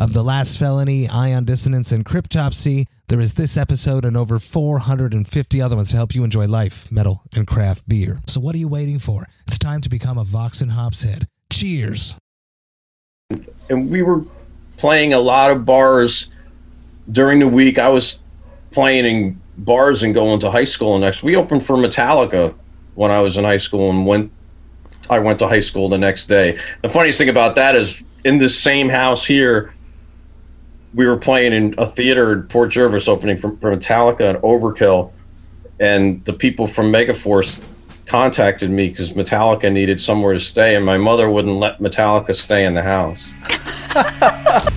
of The Last Felony, Ion Dissonance, and Cryptopsy. There is this episode and over 450 other ones to help you enjoy life, metal, and craft beer. So what are you waiting for? It's time to become a Vox and Hops head. Cheers. And we were playing a lot of bars during the week. I was playing in bars and going to high school and next. We opened for Metallica when I was in high school and went I went to high school the next day. The funniest thing about that is in this same house here, we were playing in a theater in Port Jervis opening for, for Metallica and Overkill, and the people from Megaforce contacted me because Metallica needed somewhere to stay, and my mother wouldn't let Metallica stay in the house.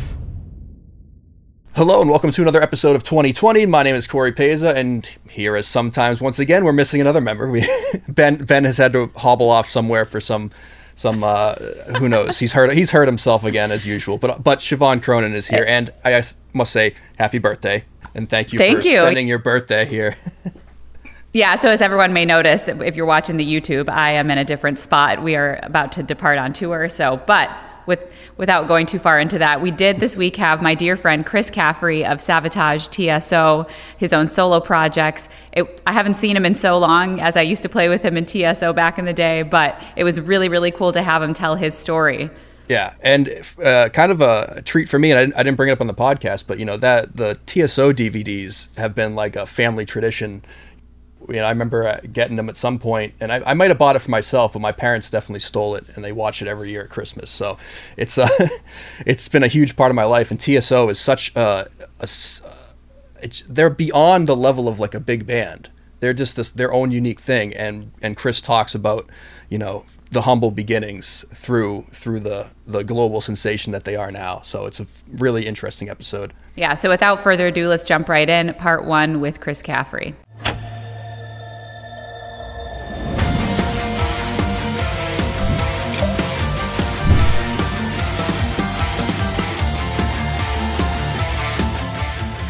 Hello and welcome to another episode of 2020. My name is Corey Peza, and here as sometimes once again we're missing another member. We Ben Ben has had to hobble off somewhere for some some uh, who knows. He's hurt he's hurt himself again as usual. But but Siobhan Cronin is here, and I must say happy birthday and thank you Thank for you. spending your birthday here. Yeah, so as everyone may notice, if you're watching the YouTube, I am in a different spot. We are about to depart on tour. So, but with without going too far into that, we did this week have my dear friend Chris Caffery of Savatage TSO, his own solo projects. It, I haven't seen him in so long as I used to play with him in TSO back in the day, but it was really really cool to have him tell his story. Yeah, and uh, kind of a treat for me, and I didn't, I didn't bring it up on the podcast, but you know that the TSO DVDs have been like a family tradition. You know, I remember uh, getting them at some point, and I, I might have bought it for myself, but my parents definitely stole it, and they watch it every year at Christmas. So it's uh, it's been a huge part of my life, and TSO is such a, it's, they're beyond the level of like a big band. They're just this their own unique thing, and and Chris talks about you know the humble beginnings through through the the global sensation that they are now. So it's a really interesting episode. Yeah, so without further ado, let's jump right in. Part one with Chris Caffery.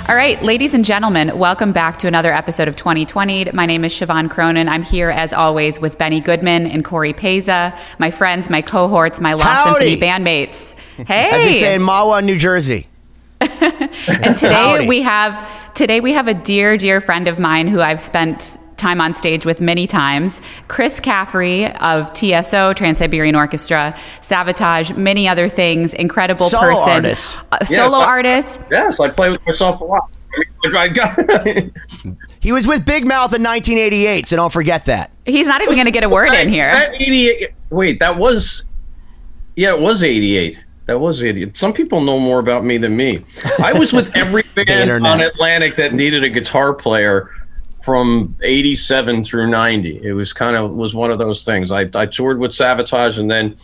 All right, ladies and gentlemen, welcome back to another episode of 2020. My name is Siobhan Cronin. I'm here as always with Benny Goodman and Corey Peza, my friends, my cohorts, my Lost Howdy. Symphony bandmates. Hey, As they say in Mahwah, New Jersey. and today Howdy. we have today we have a dear dear friend of mine who I've spent time on stage with many times chris caffery of tso trans-siberian orchestra savatage many other things incredible Solo person artist. A solo Yeah. artist Yes, I play with myself a lot. I mean, I got- He was with Big Mouth in 1988, so don't forget that. he's not even going to get a word in here That 88. Wait, that was. Yeah, it was 88. That was 88. Some people know more about me than me. I was with every band on Atlantic that needed a guitar player from 87 through 90. It was kind of was one of those things. I, I toured with Savatage and then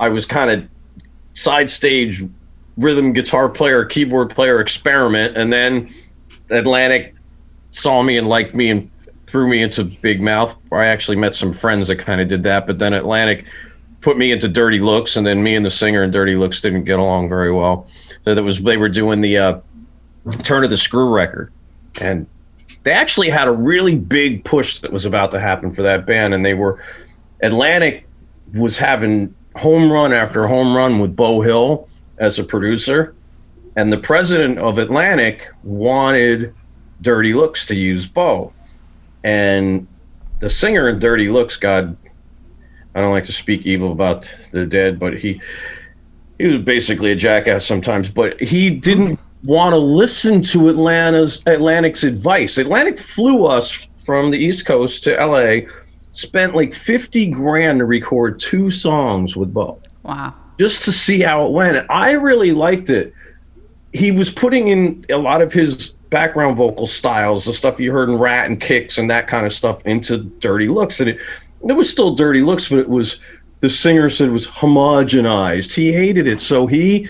I was kind of side stage rhythm guitar player, keyboard player experiment. And then Atlantic saw me and liked me and threw me into Big Mouth. Where I actually met some friends that kind of did that. But then Atlantic put me into Dirty Looks, and then me and the singer in Dirty Looks didn't get along very well. So that was they were doing the uh, Turn of the Screw record, and they actually had a really big push that was about to happen for that band, and they were Atlantic was having home run after home run with Beau Hill as a producer, and the president of Atlantic wanted Dirty Looks to use Beau, and the singer in Dirty Looks, God, I don't like to speak evil about the dead, but he he was basically a jackass sometimes, but he didn't want to listen to Atlanta's Atlantic's advice. Atlantic flew us from the East Coast to LA, spent like 50 grand to record two songs with Beau wow just to see how it went. I really liked it. He was putting in a lot of his background vocal styles, the stuff you heard in Ratt and Kix and that kind of stuff into Dirty Looks. And it, it was still Dirty Looks, but it was the singer said it was homogenized. He hated it. So he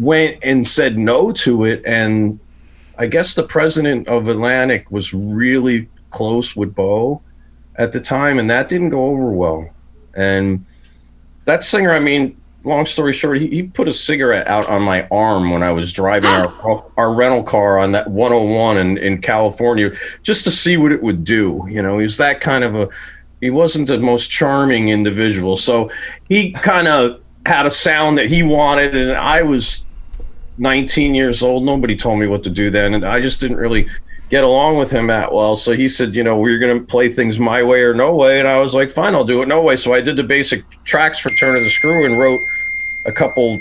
went and said no to it. And I guess the president of Atlantic was really close with Beau at the time, and that didn't go over well. And that singer, I mean, long story short, he, he put a cigarette out on my arm when I was driving our, our rental car on that 101 in, in California just to see what it would do. You know, he was that kind of a, he wasn't the most charming individual. So he kind of had a sound that he wanted, and I was 19 years old. Nobody told me what to do then, and I just didn't really get along with him that well. So he said, you know, we're going to play things my way or no way, and I was like, fine, I'll do it no way. So I did the basic tracks for Turn of the Screw and wrote a couple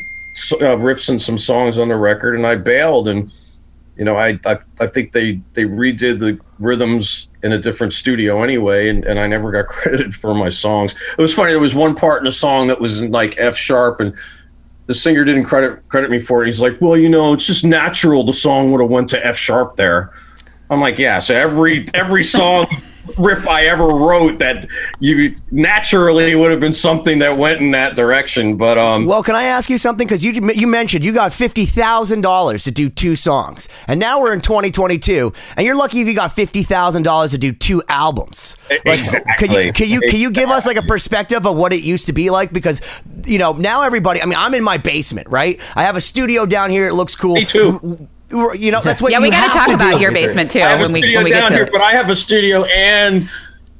uh, riffs and some songs on the record, and I bailed. And you know, I I, I think they they redid the rhythms in a different studio anyway, and, and I never got credited for my songs. It was funny. There was one part in the song that was in like F sharp, and the singer didn't credit credit me for it. He's like, "Well, you know, it's just natural. The song would have went to F sharp there." I'm like, "Yeah." So every every song riff I ever wrote that you naturally would have been something that went in that direction. But um, Well, can I ask you something? Because you you mentioned you got fifty thousand dollars to do two songs, and now we're in 2022, and you're lucky if you got fifty thousand dollars to do two albums. Like, Exactly. Can you can you can you give us like a perspective of what it used to be like? Because you know now everybody. I mean, I'm in my basement, right? I have a studio down here. It looks cool. Me too. You know that's what. Yeah, we got to talk do. about your basement too I have a when we when we get to here, it. but I have a studio and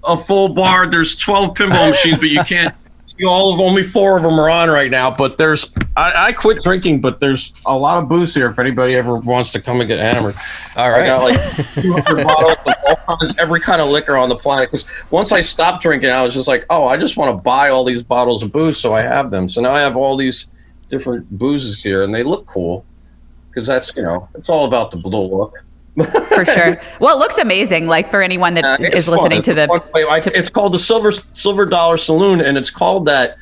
a full bar. There's 12 pinball machines, but you can't. see all of only four of them are on right now. But there's I, I quit drinking, but there's a lot of booze here. If anybody ever wants to come and get hammered, All I right. got like 200 bottles of all kinds, every kind of liquor on the planet. Because once I stopped drinking, I was just like, oh, I just want to buy all these bottles of booze, so I have them. So now I have all these different boozes here, and they look cool. Because that's you know, it's all about the blue look. for sure. Well, it looks amazing. Like for anyone that Uh, is listening to the. I- it's called the Silver Silver Dollar Saloon, and it's called that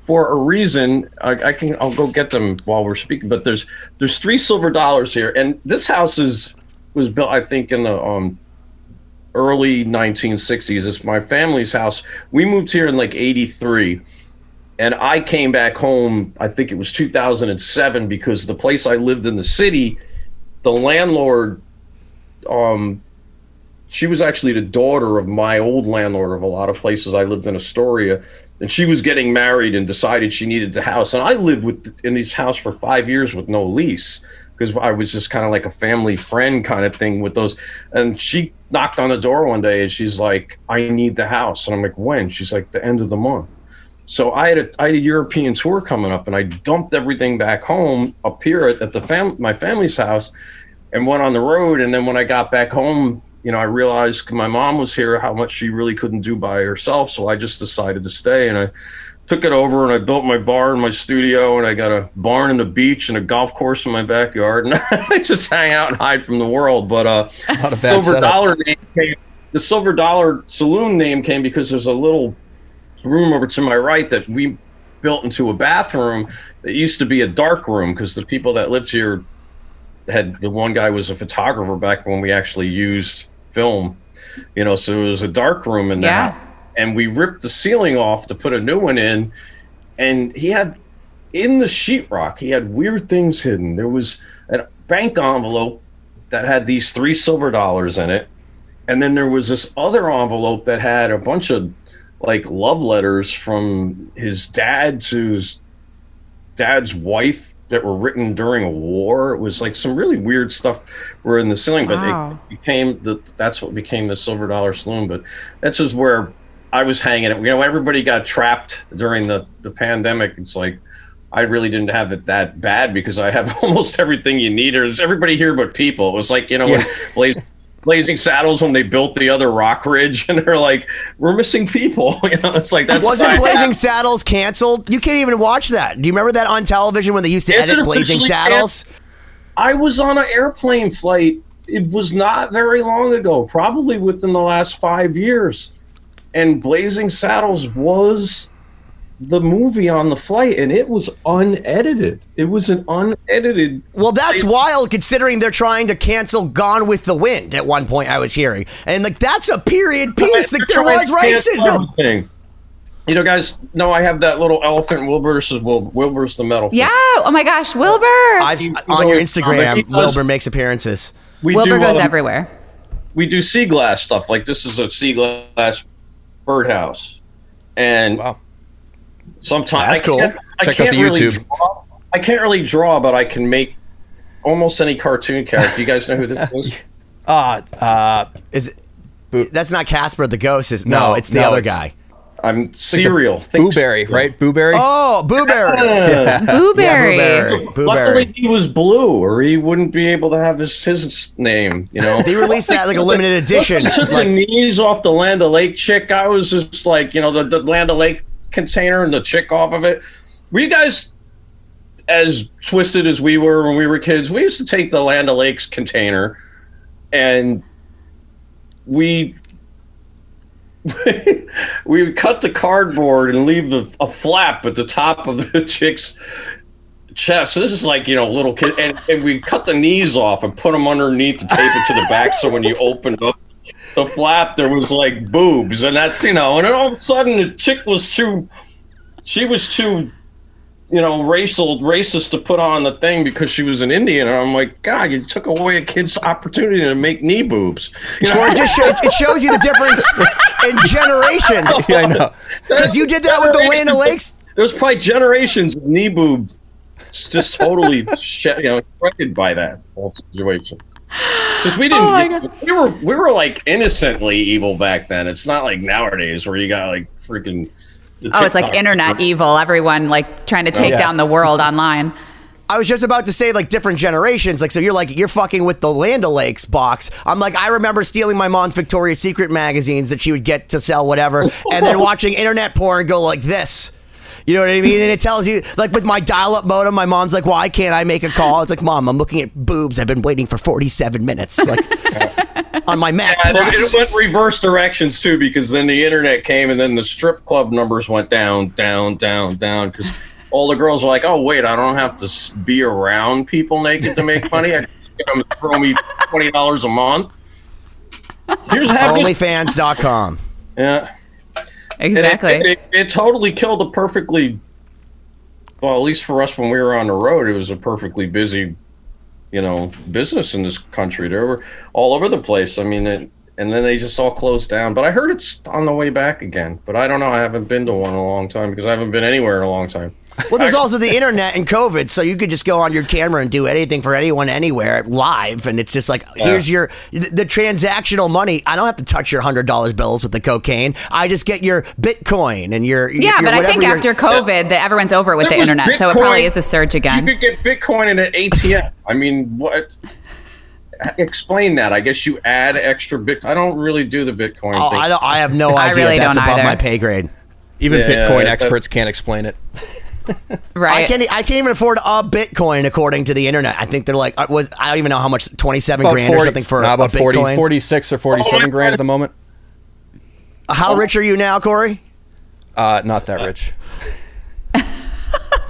for a reason. I, I can I'll go get them while we're speaking. But there's there's three silver dollars here, and this house is was built I think in the um early 1960s. It's my family's house. We moved here in like '83. And I came back home, I think it was 2007, because the place I lived in the city, the landlord um, she was actually the daughter of my old landlord of a lot of places I lived in Astoria, and she was getting married and decided she needed the house. And I lived with in this house for five years with no lease because I was just kind of like a family friend kind of thing with those. And she knocked on the door one day and she's like, "I need the house," and I'm like, "When?" She's like, "The end of the month." So I had a I had a European tour coming up, and I dumped everything back home up here at, at the fam my family's house, and went on the road. And then when I got back home, you know, I realized my mom was here how much she really couldn't do by herself. So I just decided to stay, and I took it over and I built my bar and my studio, and I got a barn and a beach and a golf course in my backyard, and I just hang out and hide from the world. But uh, Not a bad silver setup. dollar name came. The silver dollar saloon name came because there's a little room over to my right that we built into a bathroom that used to be a dark room because the people that lived here had the one guy was a photographer back when we actually used film you know so it was a dark room in Yeah. that and we ripped the ceiling off to put a new one in and he had in the sheetrock he had weird things hidden there was a bank envelope that had these three silver dollars in it and then there was this other envelope that had a bunch of like love letters from his dad to his dad's wife that were written during a war. It was like some really weird stuff were in the ceiling, but Wow. it became the that's what became the Silver Dollar Saloon. But that's just where I was hanging. It. You know, everybody got trapped during the the pandemic. It's like I really didn't have it that bad because I have almost everything you need. There's everybody here but people. It was like you know when Blaz- Blazing Saddles when they built the other Rock Ridge, and they're like, "We're missing people." You know, it's like that's Wasn't. Blazing Saddles canceled? You can't even watch that. Do you remember that on television when they used to Is edit Blazing Saddles? I was on an airplane flight. It was not very long ago, probably within the last five years. And Blazing Saddles was the movie on the flight, and it was unedited. It was an unedited. Well, that's wild considering they're trying to cancel Gone with the Wind at one point I was hearing. And like that's a period piece. Like there was racism. Thing. You know, guys, no, I have that little elephant Wilbur versus Wil- Wilbur's the metal. Yeah. Oh my gosh, Wilbur. I've, on your Instagram, does- Wilbur makes appearances. we Wilbur do, goes um, everywhere. we do sea glass stuff. Like this is a sea glass birdhouse, and Wow. Sometimes That's cool. Check out can't the really YouTube. draw- I can't really draw, but I can make almost any cartoon character. You guys know who this is? Ah, uh, Is it, that's not Casper the ghost? Is no, No, it's the no, other it's- guy. I'm cereal. Think Booberry, cereal. right? Booberry. Oh, Booberry. Yeah. Booberry. Yeah, Booberry. Luckily, he was blue, or he wouldn't be able to have his his name. You know. They released that like a limited edition. the knees off the Land of Lake chick. I was just like, you know, the, the Land of Lake container and the chick off of it. Were you guys as twisted as we were when we were kids? We used to take the Land of Lakes container and we we would cut the cardboard and leave the, a flap at the top of the chick's chest. So This is like you know, little kid, and, and we cut the knees off and put them underneath to tape it to the back. So when you opened up the flap, there was like boobs, and that's you know, and then all of a sudden the chick was too, she was too. You know, racial, racist to put on the thing because she was an Indian, and I'm like, God, you took away a kid's opportunity to make knee boobs. You know, or it just shows, it shows you the difference in generations. yeah, I know. Because you did that with the Land of Lakes. There's probably generations of knee boob just totally you know affected by that whole situation. Because we didn't, Oh get, we were we were like innocently evil back then. It's not like nowadays where you got like freaking. Oh, it's like TikTok- internet evil. Everyone like trying to oh, take Yeah. down the world online. I was just about to say like different generations. Like so, you're like you're fucking with the Land of Lakes box. I'm like I remember stealing my mom's Victoria's Secret magazines that she would get to sell whatever, and then watching internet porn go like this. You know what I mean? And it tells you like with my dial-up modem, my mom's like, "Why can't I make a call?" It's like, "Mom, I'm looking at boobs. I've been waiting for 47 minutes." Like on my Mac it, Plus. it went reverse directions too because then the internet came and then the strip club numbers went down, down, down, down because all the girls were like, "Oh wait, I don't have to be around people naked to make money. I just them to throw me twenty dollars a month." Here's how Onlyfans.com. yeah. Exactly. It, it, it totally killed a perfectly, well, at least for us when we were on the road, it was a perfectly busy, you know, business in this country. They were all over the place. I mean, it, and then they just all closed down. But I heard it's on the way back again. But I don't know. I haven't been to one in a long time because I haven't been anywhere in a long time. Well, there's also the internet and COVID, so you could just go on your camera and do anything for anyone anywhere live, and it's just like here's your the transactional money. I don't have to touch your hundred dollars bills with the cocaine. I just get your Bitcoin and your yeah, your but I think your- after COVID, that everyone's over with There the was internet, so it probably is a surge again. You could get Bitcoin in an ATM. I mean, what? Explain that. I guess you add extra Bitcoin. I don't really do the Bitcoin Oh, thing. I don't. I have no I idea. really That's don't above either. my pay grade. Even Yeah, Bitcoin that- experts can't explain it. Right. I can't. I can't even afford a Bitcoin according to the internet. I think they're like uh, was. I don't even know how much. Twenty seven About grand or something for nah, a about 40, Bitcoin. 46 or 47 Oh, grand at the moment. How rich are you now, Corey? Uh, not that rich.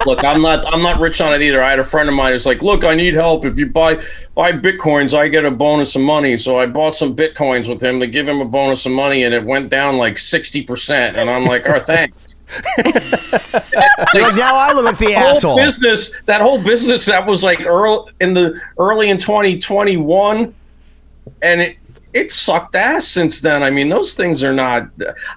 look, I'm not I'm not rich on it either. I had a friend of mine who's like, look, I need help. If you buy buy bitcoins, I get a bonus of money. So I bought some bitcoins with him to give him a bonus of money, and it went down like sixty percent. And I'm like, oh, thanks. Like now I look like the whole asshole. business, that whole business that was like early in the early in 2021, and it it sucked ass since then. I mean, those things are not.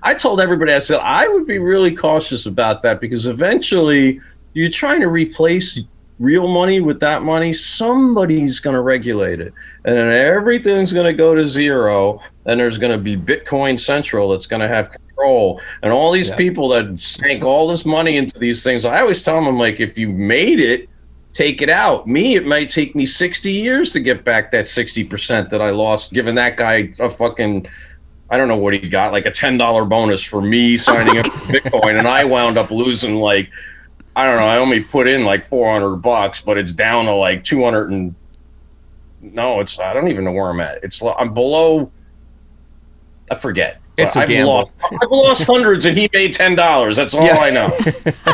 I told everybody, I said I would be really cautious about that because eventually you're trying to replace real money with that money. Somebody's going to regulate it, and then everything's going to go to zero. And there's going to be Bitcoin Central that's going to have control, and all these Yeah. people that sank all this money into these things. I always tell them, I'm like, if you made it, take it out. Me, it might take me 60 years to get back that 60% that I lost, giving that guy a fucking, I don't know what he got, like a $10 bonus for me signing up for Bitcoin. And I wound up losing like, I don't know, I only put in like 400 bucks, but it's down to like 200 and no, it's, I don't even know where I'm at. It's, I'm below, I forget. It's a I've gamble. Lost, I've lost hundreds, and he made ten dollars. That's all Yeah. I know.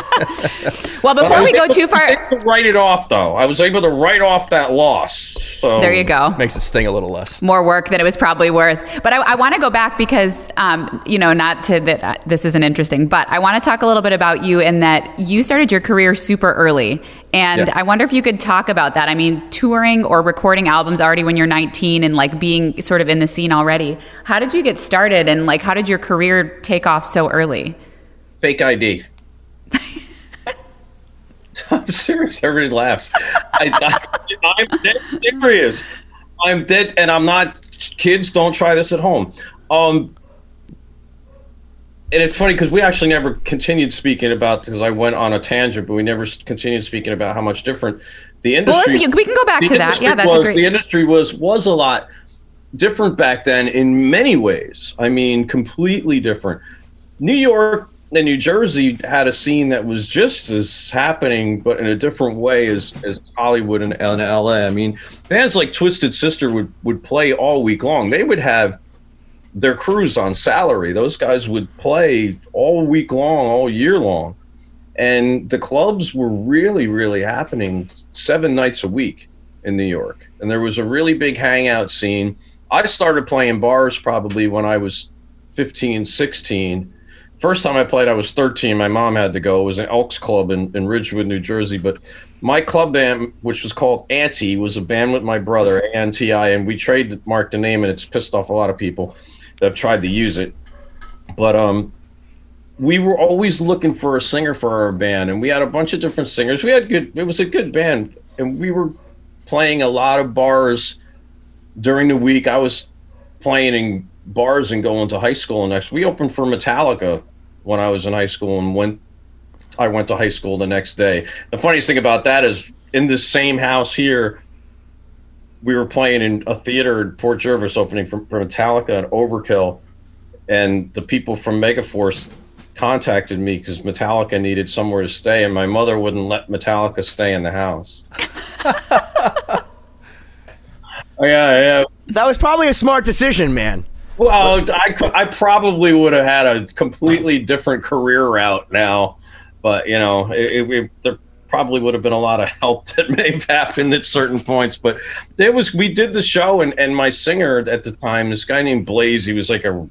Well, before we go too far, to write it off, though. I was able to write off that loss. So there you go. Makes it sting a little less. more work than it was probably worth. But I, I want to go back because, um, you know, not to that uh, this isn't interesting, but I want to talk a little bit about you in that you started your career super early. And Yeah. I wonder if you could talk about that. I mean, touring or recording albums already when you're 19 and like being sort of in the scene already. How did you get started and like how did your career take off so early? fake ID. I'm serious. Everybody laughs. I, I, I'm dead serious. I'm dead, and I'm not. Kids, don't try this at home. Um, and it's funny because we actually never continued speaking about because I went on a tangent, but we never continued speaking about how much different the industry. Well, listen, we can go back to that. Yeah, that's was, a great. The industry was was a lot different back then in many ways. I mean, completely different. New York and New Jersey had a scene that was just as happening, but in a different way as, as Hollywood and, and LA. I mean, bands like Twisted Sister would, would play all week long. They would have their crews on salary. Those guys would play all week long, all year long. And the clubs were really, really happening seven nights a week in New York. And there was a really big hangout scene. I started playing bars probably when I was 15, 16. First time I played, I was 13. My mom had to go. It was an Elks Club in, in Ridgewood, New Jersey. But my club band, which was called Anti, was a band with my brother, A-N-T-I, and we trademarked the name, and it's pissed off a lot of people that have tried to use it. But um, we were always looking for a singer for our band, and we had a bunch of different singers. We had good. It was a good band, and we were playing a lot of bars during the week. I was playing in bars and going to high school And next. We opened for Metallica when I was in high school, and went. I went to high school the next day. The funniest thing about that is in this same house here, we were playing in a theater in Port Jervis, opening for, for Metallica and Overkill, and the people from Megaforce contacted me because Metallica needed somewhere to stay, and my mother wouldn't let Metallica stay in the house. Oh, yeah, yeah. That was probably a smart decision, man. Well, I, I probably would have had a completely different career route now, but you know, it, it, it- there probably would have been a lot of help that may have happened at certain points. But there was, we did the show, and, and my singer at the time, this guy named Blaze, he was like a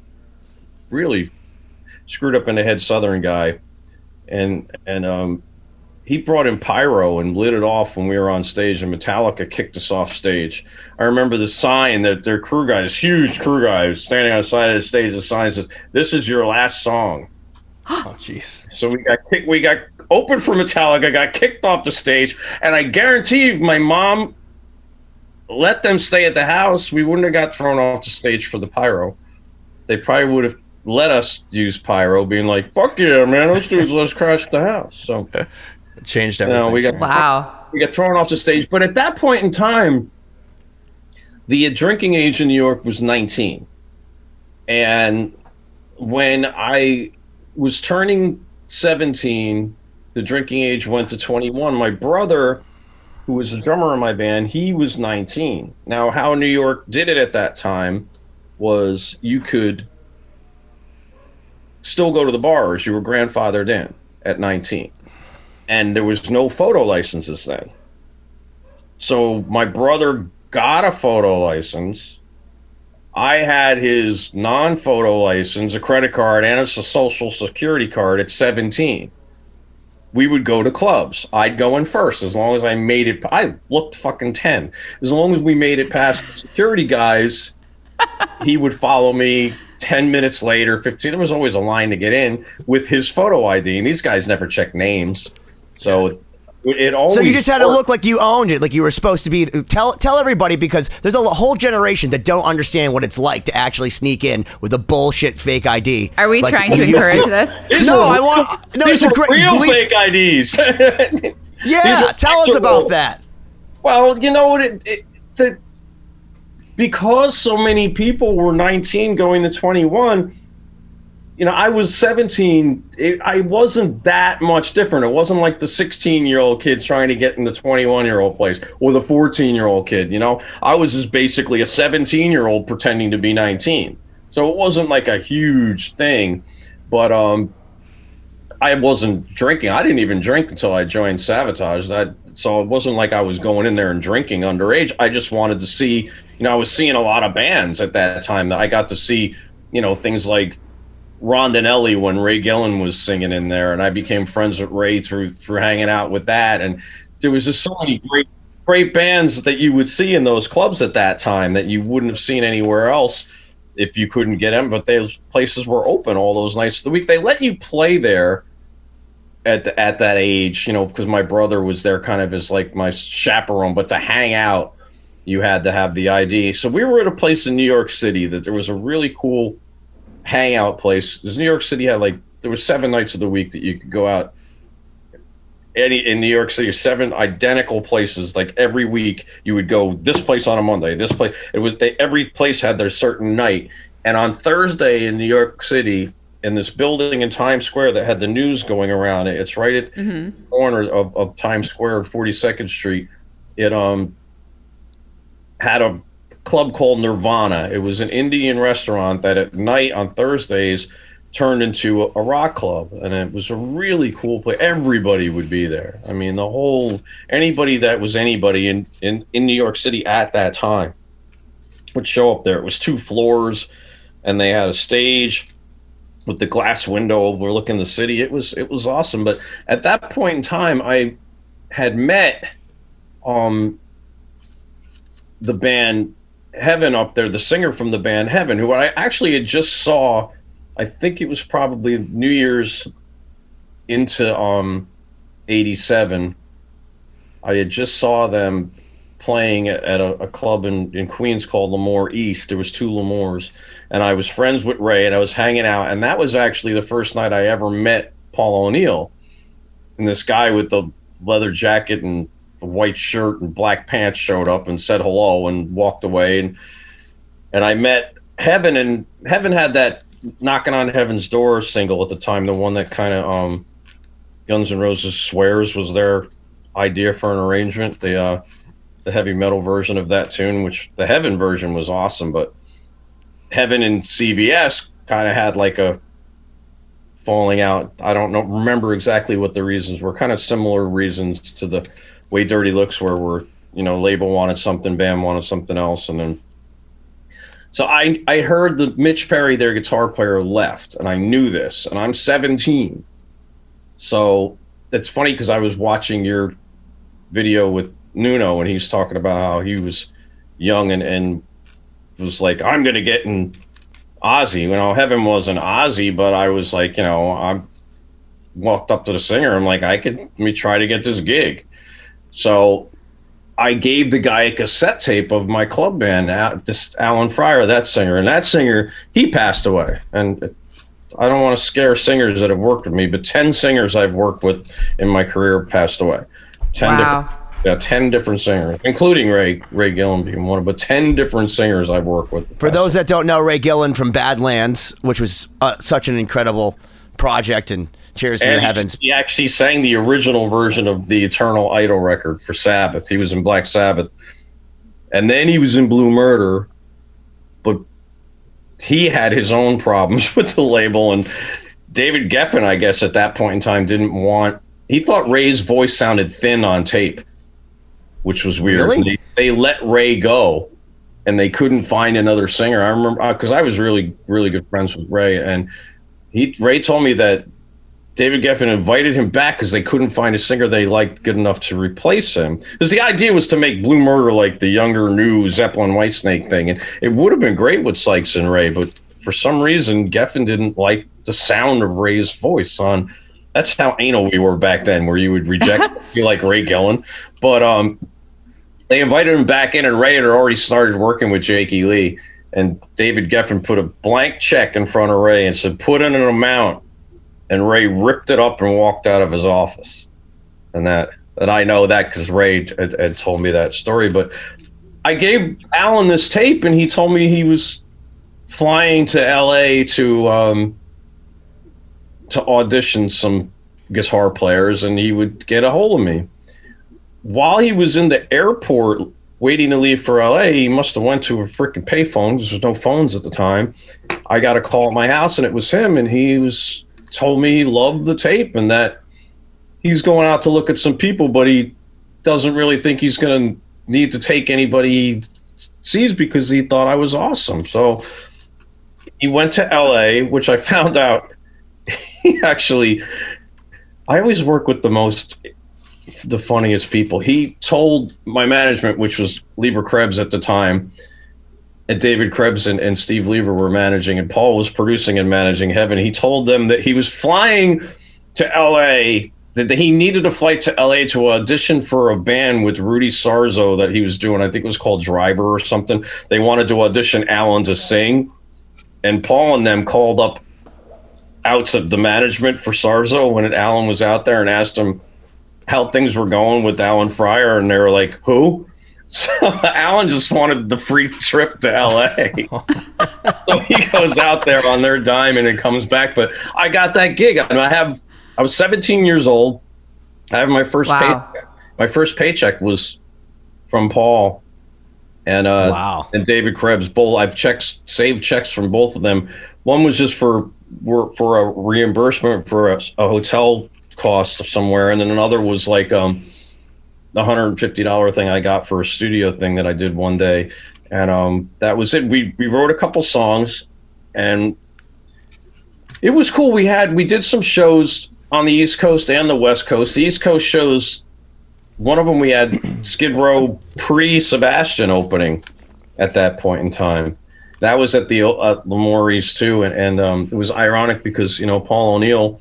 really screwed up in the head Southern guy, and and um, he brought in pyro and lit it off when we were on stage, and Metallica kicked us off stage. I remember the sign that their crew guy, this huge crew guy, was standing on the side of the stage. The sign says, "This is your last song." Oh, jeez. So we got kicked. We got opened for Metallica. Got kicked off the stage, and I guarantee if my mom let them stay at the house, we wouldn't have got thrown off the stage for the pyro. They probably would have let us use pyro, being like, "Fuck yeah, man! Let's do let's crash the house." So It changed you everything. know, we got Wow. we got thrown off the stage. But at that point in time, the drinking age in New York was 19. And when I was turning 17, the drinking age went to 21. My brother, who was the drummer in my band, he was 19. Now, how New York did it at that time was you could still go to the bars. You were grandfathered in at 19 and there was no photo licenses then. So my brother got a photo license. I had his non-photo license, a credit card, and it's a social security card at 17. We would go to clubs. I'd go in first as long as I made it. I looked fucking 10. As long as we made it past the security guys, he would follow me 10 minutes later, 15. There was always a line to get in with his photo ID. And these guys never check names. So it always. So you just had to worked. look like you owned it, like you were supposed to be. Tell tell everybody because there's a whole generation that don't understand what it's like to actually sneak in with a bullshit fake ID. Are we like trying to you used encourage this? These No, were- I want. No, these it's a great. real believe- fake IDs. Yeah, These were tell us actual- about that. Well, you know what? It, it, the, because so many people were 19 going to 21, you know, I was 17. It, I wasn't that much different. It wasn't like the 16 year old kid trying to get in the 21 year old place or the 14 year old kid. You know, I was just basically a 17 year old pretending to be 19. So it wasn't like a huge thing, but um, I wasn't drinking. I didn't even drink until I joined Savatage. That so it wasn't like I was going in there and drinking underage. I just wanted to see. You know, I was seeing a lot of bands at that time. That I got to see. You know, things like Rondinelli when Ray Gillen was singing in there, and I became friends with Ray through through hanging out with that. And there was just so many great great bands that you would see in those clubs at that time that you wouldn't have seen anywhere else if you couldn't get them. But those places were open all those nights of the week. They let you play there at the, at that age, you know, because my brother was there kind of as like my chaperone, but to hang out, you had to have the ID. So we were at a place in New York City that there was a really cool hangout place. Because New York City had like there was seven nights of the week that you could go out. Any in New York City, seven identical places. Like every week, you would go this place on a Monday. This place. It was they, every place had their certain night. And on Thursday in New York City, in this building in Times Square that had the news going around it. It's right at mm-hmm. the corner of, of Times Square, 42nd Street. It um had a club called Nirvana. It was an Indian restaurant that at night on Thursdays turned into a, rock club, and it was a really cool place. Everybody would be there. I mean, the whole anybody that was anybody in in in New York City at that time would show up there. It was two floors, and they had a stage with the glass window overlooking the city. It was it was awesome. But at that point in time, I had met um the band Heaven up there, the singer from the band Heaven, who I actually had just saw. I think it was probably New Year's into um '87. I had just saw them playing at a, a club in, in Queens called L'Amour East. There was two L'Amours, and I was friends with Ray, and I was hanging out, and that was actually the first night I ever met Paul O'Neill, and this guy with the leather jacket and the white shirt and black pants showed up and said hello and walked away, and and I met Heaven, and Heaven had that knocking on Heaven's door single at the time, the one that kind of um, Guns N' Roses swears was their idea for an arrangement. The uh, the heavy metal version of that tune, which the Heaven version was awesome, but Heaven and CBS kind of had like a falling out. I don't know, remember exactly what the reasons were. Kind of similar reasons to the way Dirty Looks where we're you know label wanted something, band wanted something else, and then. So I I heard that Mitch Perry, their guitar player, left, and I knew this, and I'm 17. So it's funny because I was watching your video with Nuno, and he's talking about how he was young and, and was like, I'm to get in Ozzy. You know, Heaven was an Ozzy, but I was like, you know, I walked up to the singer. I'm like, I could let me try to get this gig. So I gave the guy a cassette tape of my club band, this Alan Fryer, that singer, and that singer he passed away. And I don't want to scare singers that have worked with me, but ten singers I've worked with in my career passed away. Ten wow. different yeah, ten different singers, including Ray Ray Gillen being one of, but ten different singers I've worked with. For those that don't know, Ray Gillen from Badlands, which was uh, such an incredible project, and Cheers and to the Heavens. He actually sang the original version of the Eternal Idol record for Sabbath. He was in Black Sabbath, and then he was in Blue Murder, but he had his own problems with the label, and David Geffen, I guess, at that point in time, didn't want. He thought Ray's voice sounded thin on tape which was weird. Really? They, they, let Ray go, and they couldn't find another singer. I remember because uh, I was really really good friends with Ray, and he Ray told me that David Geffen invited him back because they couldn't find a singer they liked good enough to replace him. Because the idea was to make Blue Murder like the younger new Zeppelin Whitesnake thing, and it would have been great with Sykes and Ray, but for some reason Geffen didn't like the sound of Ray's voice on. That's how anal we were back then, where you would reject you like Ray Gillen. But um, they invited him back in, and Ray had already started working with Jakey Lee. And David Geffen put a blank check in front of Ray and said, "Put in an amount." And Ray ripped it up and walked out of his office. And that, and I know that because Ray had, had told me that story. But I gave Alan this tape, and he told me he was flying to L.A. to um, to audition some guitar players, and he would get a hold of me while he was in the airport waiting to leave for LA, he must have went to a freaking payphone. There was no phones at the time. I got a call at my house, and it was him, and he was told me he loved the tape and that he's going out to look at some people, but he doesn't really think he's going to need to take anybody he sees because he thought I was awesome. So he went to LA, which I found out he actually. I always work with the most the funniest people. He told my management, which was Leber Krebs at the time, and David Krebs and, and Steve Leber were managing, and Paul was producing and managing Heaven. He told them that he was flying to LA, that he needed a flight to LA to audition for a band with Rudy Sarzo that he was doing. I think it was called Driver or something. They wanted to audition Alan to sing, and Paul and them called up out of the management for Sarzo when Alan was out there and asked him how things were going with Alan Fryer, and they were like, "Who?" So Alan just wanted the free trip to LA. so he goes out there on their dime and it comes back. But I got that gig. And I have I was 17 years old. I have my first Wow. pay, my first paycheck was from Paul and uh Wow. and David Krebs. Both I've checks saved checks from both of them. One was just for were for a reimbursement for a, a hotel cost somewhere, and then another was like um the hundred and fifty dollar thing I got for a studio thing that I did one day, and um that was it. We we wrote a couple songs, and it was cool. We had we did some shows on the East Coast and the West Coast. The East Coast shows, one of them we had Skid Row pre Sebastian opening at that point in time. That was at the uh, too, and, and um, it was ironic because you know Paul O'Neill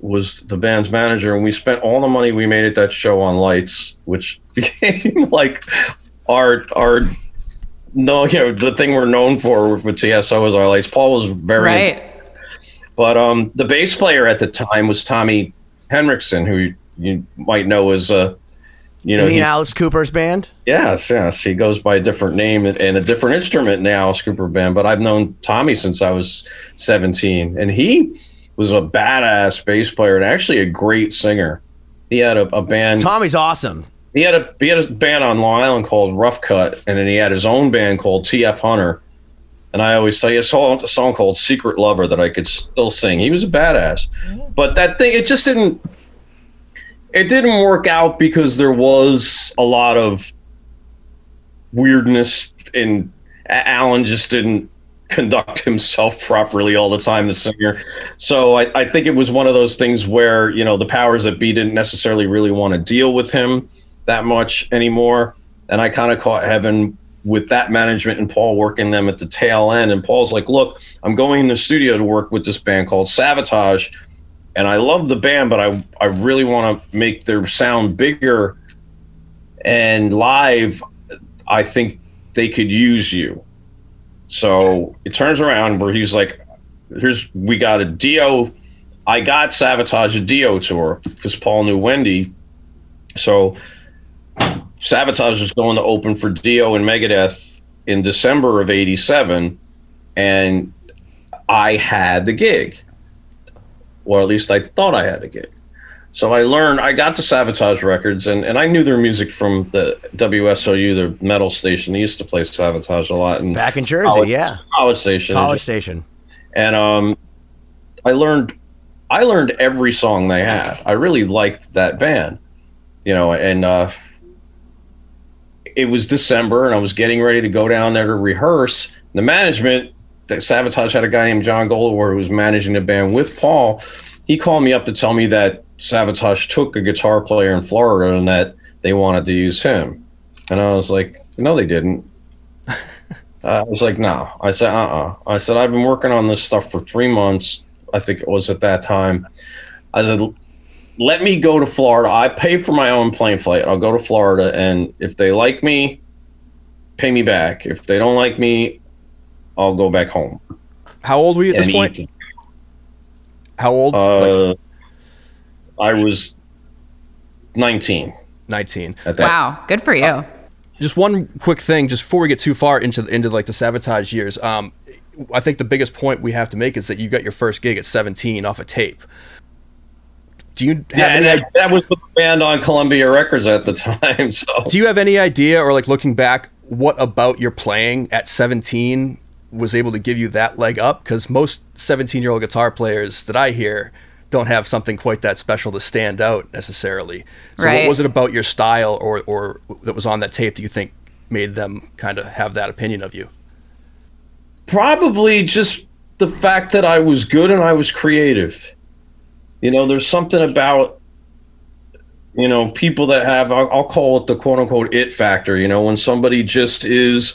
was the band's manager, and we spent all the money we made at that show on lights, which became like our our no, you know the thing we're known for with TSO is our lights. Paul was very into Right. but um, the bass player at the time was Tommy Henriksen, who you might know as uh, you know, Is he in Alice Cooper's band? yes, yes, he goes by a different name and, and a different instrument in the Alice Cooper band. But I've known Tommy since I was 17, and he was a badass bass player and actually a great singer. He had a, a band. Tommy's awesome. He had a he had a band on Long Island called Rough Cut, and then he had his own band called TF Hunter. And I always say a song, a song called "Secret Lover" that I could still sing. He was a badass, mm-hmm. but that thing it just didn't. It didn't work out because there was a lot of weirdness, and Alan just didn't conduct himself properly all the time, the singer. So I, I think it was one of those things where you know the powers that be didn't necessarily really want to deal with him that much anymore. And I kind of caught heaven with that management and Paul working them at the tail end. And Paul's like, look, I'm going in the studio to work with this band called Savatage. And I love the band, but I, I really want to make their sound bigger. And live, I think they could use you. So it turns around where he's like, here's, we got a Dio. I got Savatage a Dio tour because Paul knew Wendy. So Savatage was going to open for Dio and Megadeth in December of 87. And I had the gig. Or at least I thought I had a gig. So I learned, I got the Savatage records, and, and I knew their music from the WSOU, the metal station. They used to play Savatage a lot. And Back in Jersey, College- yeah. college station. College station. and um, I learned I learned every song they had. I really liked that band, you know. And uh, it was December, and I was getting ready to go down there to rehearse. The management, that Savatage had a guy named John Golowar who was managing the band with Paul. He called me up to tell me that Savatage took a guitar player in Florida and that they wanted to use him. And I was like, no, they didn't. I was like, no. I said, uh uh I said, I've been working on this stuff for three months. I think it was at that time. I said, let me go to Florida. I pay for my own plane flight. I'll go to Florida. And if they like me, pay me back. If they don't like me, I'll go back home. How old were you at this point? eat. How old? Like Uh, I was 19 19. at that. Wow. Good for you. Just one quick thing, just before we get too far into the, into like the savatage years. Um, I think the biggest point we have to make is that you got your first gig at 17 off a tape. Do you have Yeah, any and that, that was the band on Columbia Records at the time. So Do you have any idea, or like looking back, what about your playing at 17 was able to give you that leg up? Because most 17 year old guitar players that I hear don't have something quite that special to stand out necessarily. So, Right. what was it about your style, or or that was on that tape that you think made them kind of have that opinion of you? probably just the fact that I was good and I was creative. You know, there's something about you know people that have I'll, I'll call it the quote unquote it factor. You know, when somebody just is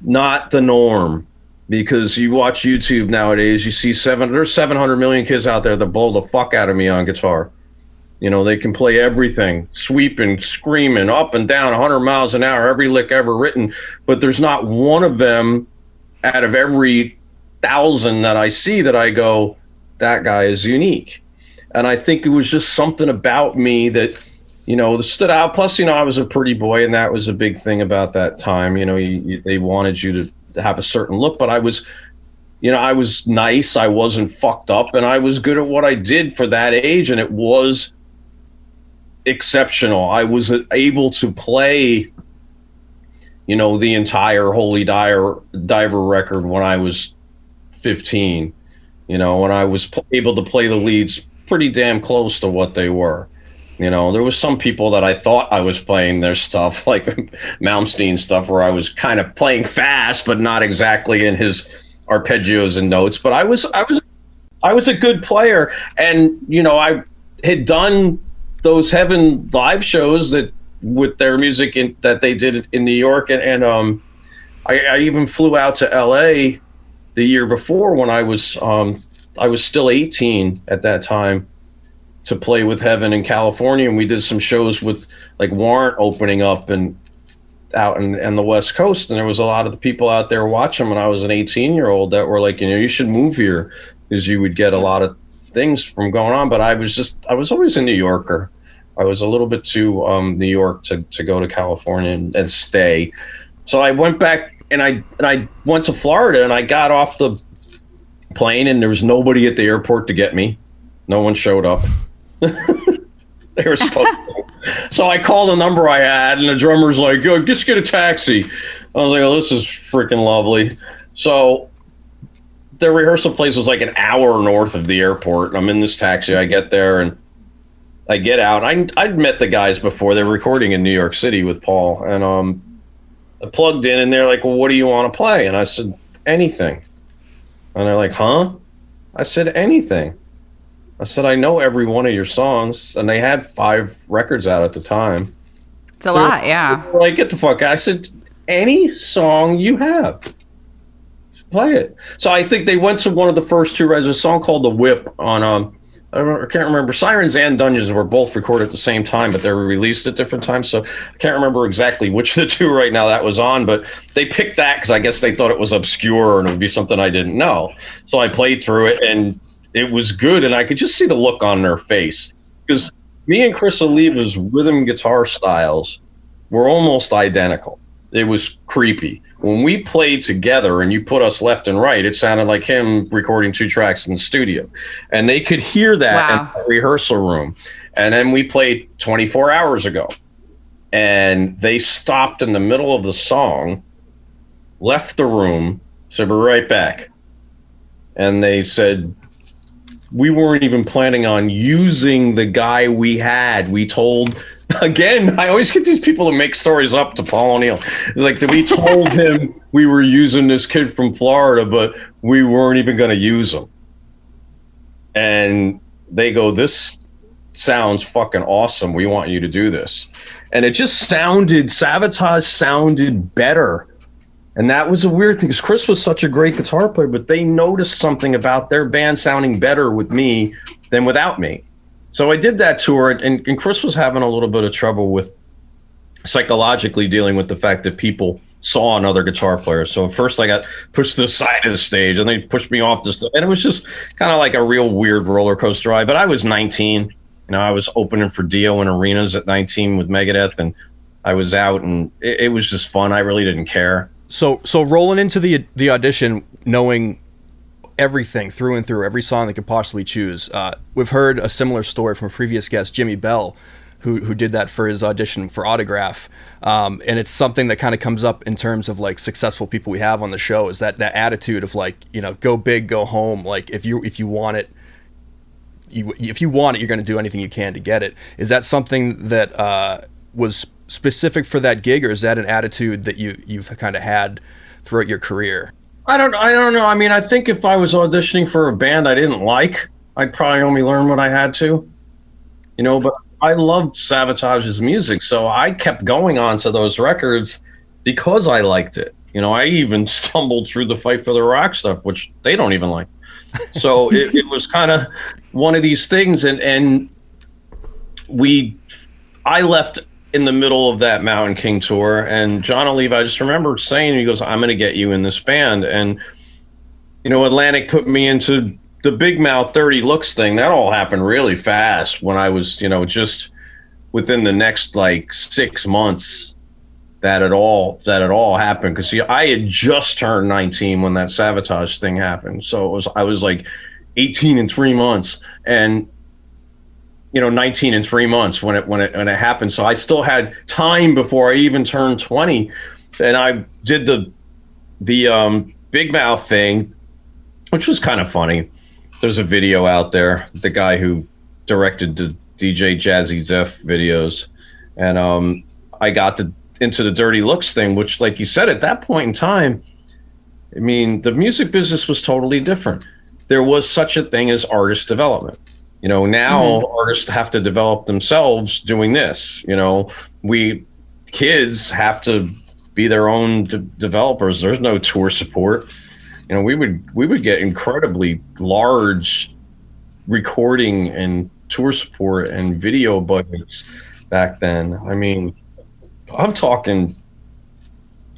not the norm. Because you watch YouTube nowadays, you see seven. There's 700 million kids out there that blow the fuck out of me on guitar. You know, they can play everything, sweeping, screaming, up and down, 100 miles an hour, every lick ever written. But there's not one of them out of every thousand that I see that I go, that guy is unique. And I think it was just something about me that, you know, stood out. Plus, you know, I was a pretty boy, and that was a big thing about that time. You know, you, you, they wanted you to, to have a certain look, but I was, you know, I was nice. I wasn't fucked up, and I was good at what I did for that age, and it was exceptional. I was able to play you know, the entire Holy Diver, Diver record when I was 15. You know, when I was able to play the leads pretty damn close to what they were. You know, there was some people that I thought I was playing their stuff, like Malmsteen stuff, where I was kind of playing fast, but not exactly in his arpeggios and notes. But I was, I was, I was a good player, and you know, I had done those Heaven live shows that with their music in, that they did in New York, and, and um, I, I even flew out to L.A. the year before when I was um, I was still 18 at that time to play with Heaven in California, and we did some shows with like Warrant opening up and out in, in the West Coast, and there was a lot of the people out there watching when I was an 18 year old that were like, you know, you should move here because you would get a lot of things from going on. But I was just I was always a New Yorker. I was a little bit too um, New York to, to go to California and, and stay. So I went back and I and I went to Florida and I got off the plane and there was nobody at the airport to get me. No one showed up. they were supposed to. So I called the number I had and the drummer's like, Yo, just get a taxi. I was like, oh, this is freaking lovely. So the rehearsal place was like an hour north of the airport. I'm in this taxi. I get there and I get out. I I'd met the guys before. They were recording in New York City with Paul, and um, I plugged in, and they're like, "Well, what do you want to play?" And I said, "Anything." And they're like, "Huh?" I said, "Anything." I said, "I know every one of your songs," and they had five records out at the time. It's a lot, yeah. Like, get the fuck out. I said, any song you have, play it. So I think they went to one of the first two records, a song called The Whip on, um, I, don't, I can't remember. Sirens and Dungeons were both recorded at the same time, but they were released at different times. So I can't remember exactly which of the two right now that was on, but they picked that because I guess they thought it was obscure and it would be something I didn't know. So I played through it and it was good. And I could just see the look on their face because me and Chris Oliva's rhythm guitar styles were almost identical. It was creepy. When we played together and you put us left and right, it sounded like him recording two tracks in the studio. And they could hear that Wow. in the rehearsal room. And then we played 24 hours ago. And they stopped in the middle of the song, left the room, said, We're right back. And they said, we weren't even planning on using the guy we had. We told again, I always get these people to make stories up to Paul O'Neill. Like that we told him we were using this kid from Florida, but we weren't even going to use him. And they go, This sounds fucking awesome. We want you to do this. And it just sounded, Savatage sounded better. And that was a weird thing because Chris was such a great guitar player, but they noticed something about their band sounding better with me than without me. So I did that tour, and, and Chris was having a little bit of trouble with psychologically dealing with the fact that people saw another guitar player. So at first I got pushed to the side of the stage, and they pushed me off the stage. and it was just kind of like a real weird roller coaster ride. But I was 19, you know, I was opening for Dio in arenas at 19 with Megadeth, and I was out, and it, it was just fun. I really didn't care. So so rolling into the the audition, knowing everything through and through, every song they could possibly choose. Uh, we've heard a similar story from a previous guest, Jimmy Bell, who who did that for his audition for Autograph, um, and it's something that kind of comes up in terms of like successful people we have on the show is that that attitude of like you know go big, go home. Like if you if you want it. You, if you want it, you're going to do anything you can to get it. Is that something that uh, was specific for that gig, or is that an attitude that you you've kind of had throughout your career? I don't. I don't know. I mean, I think if I was auditioning for a band I didn't like, I'd probably only learn what I had to. You know, but I loved Savatage's music, so I kept going on to those records because I liked it. You know, I even stumbled through the Fight for the Rock stuff, which they don't even like. So it, it was kind of one of these things, and and we, I left in the middle of that Mountain King tour, and Jon Oliva, I just remember saying, he goes, "I'm going to get you in this band," and you know, Atlantic put me into the Big Mouth Dirty Looks thing. That all happened really fast when I was, you know, just within the next like six months that it all that it all happened. Because see I had just turned 19 when that Savatage thing happened. So it was I was like 18 in three months. And you know 19 in three months when it when it when it happened so I still had time before I even turned 20 and I did the the um, Big Mouth thing which was kind of funny there's a video out there the guy who directed the DJ Jazzy Jeff videos and um I got to into the dirty looks thing, which, like you said, at that point in time, I mean, the music business was totally different. There was such a thing as artist development. You know, now mm-hmm. artists have to develop themselves doing this. You know, we kids have to be their own de- developers. There's no tour support. You know, we would we would get incredibly large recording and tour support and video budgets back then. I mean, I'm talking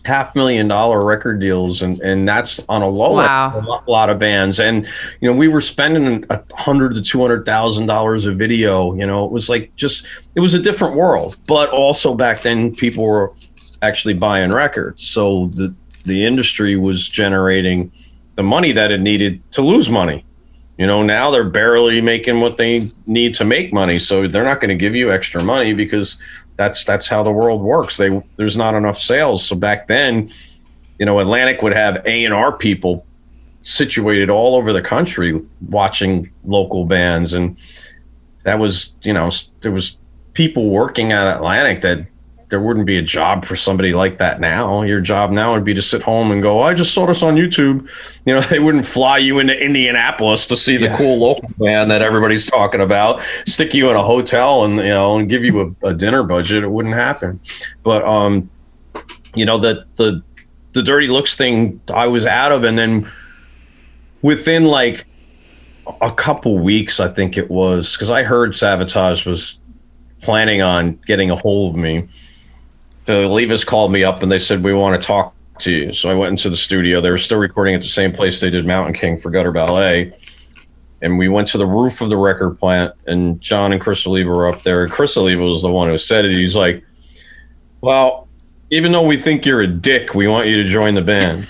half million dollar record deals and and that's on a low wow. end, a lot of bands. And you know we were spending a hundred to two hundred thousand dollars a video you know it was like just it was a different world. But also back then people were actually buying records. So the the industry was generating the money that it needed to lose money. You know now they're barely making what they need to make money. So they're not going to give you extra money because that's that's how the world works. They there's not enough sales. So back then, you know, Atlantic would have A and R people situated all over the country watching local bands, and that was you know there was people working at Atlantic that there wouldn't be a job for somebody like that now. Your job now would be to sit home and go, I just saw this on YouTube. You know, they wouldn't fly you into Indianapolis to see the yeah. cool local band that everybody's talking about, stick you in a hotel and, you know, and give you a, a dinner budget. It wouldn't happen. But, um, you know, the, the, the dirty looks thing I was out of. And then within like a couple weeks, I think it was, because I heard Savatage was planning on getting a hold of me the Olivas called me up and they said, We want to talk to you. So I went into the studio. They were still recording at the same place they did Mountain King for Gutter Ballet. And we went to the roof of the record plant, and Jon and Chris Oliva were up there. Chris Oliva was the one who said it. He's like, Well, even though we think you're a dick, we want you to join the band.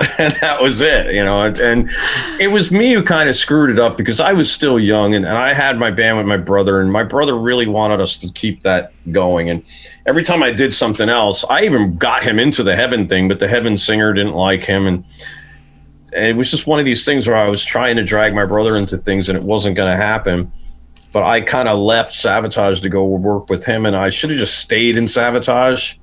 and that was it, you know. And, and, it was me who kind of screwed it up because I was still young and, and I had my band with my brother, and my brother really wanted us to keep that going. And every time I did something else, I even got him into the heaven thing, but the heaven singer didn't like him. And, and it was just one of these things where I was trying to drag my brother into things and it wasn't going to happen. But I kind of left Savatage to go work with him, and I should have just stayed in Savatage.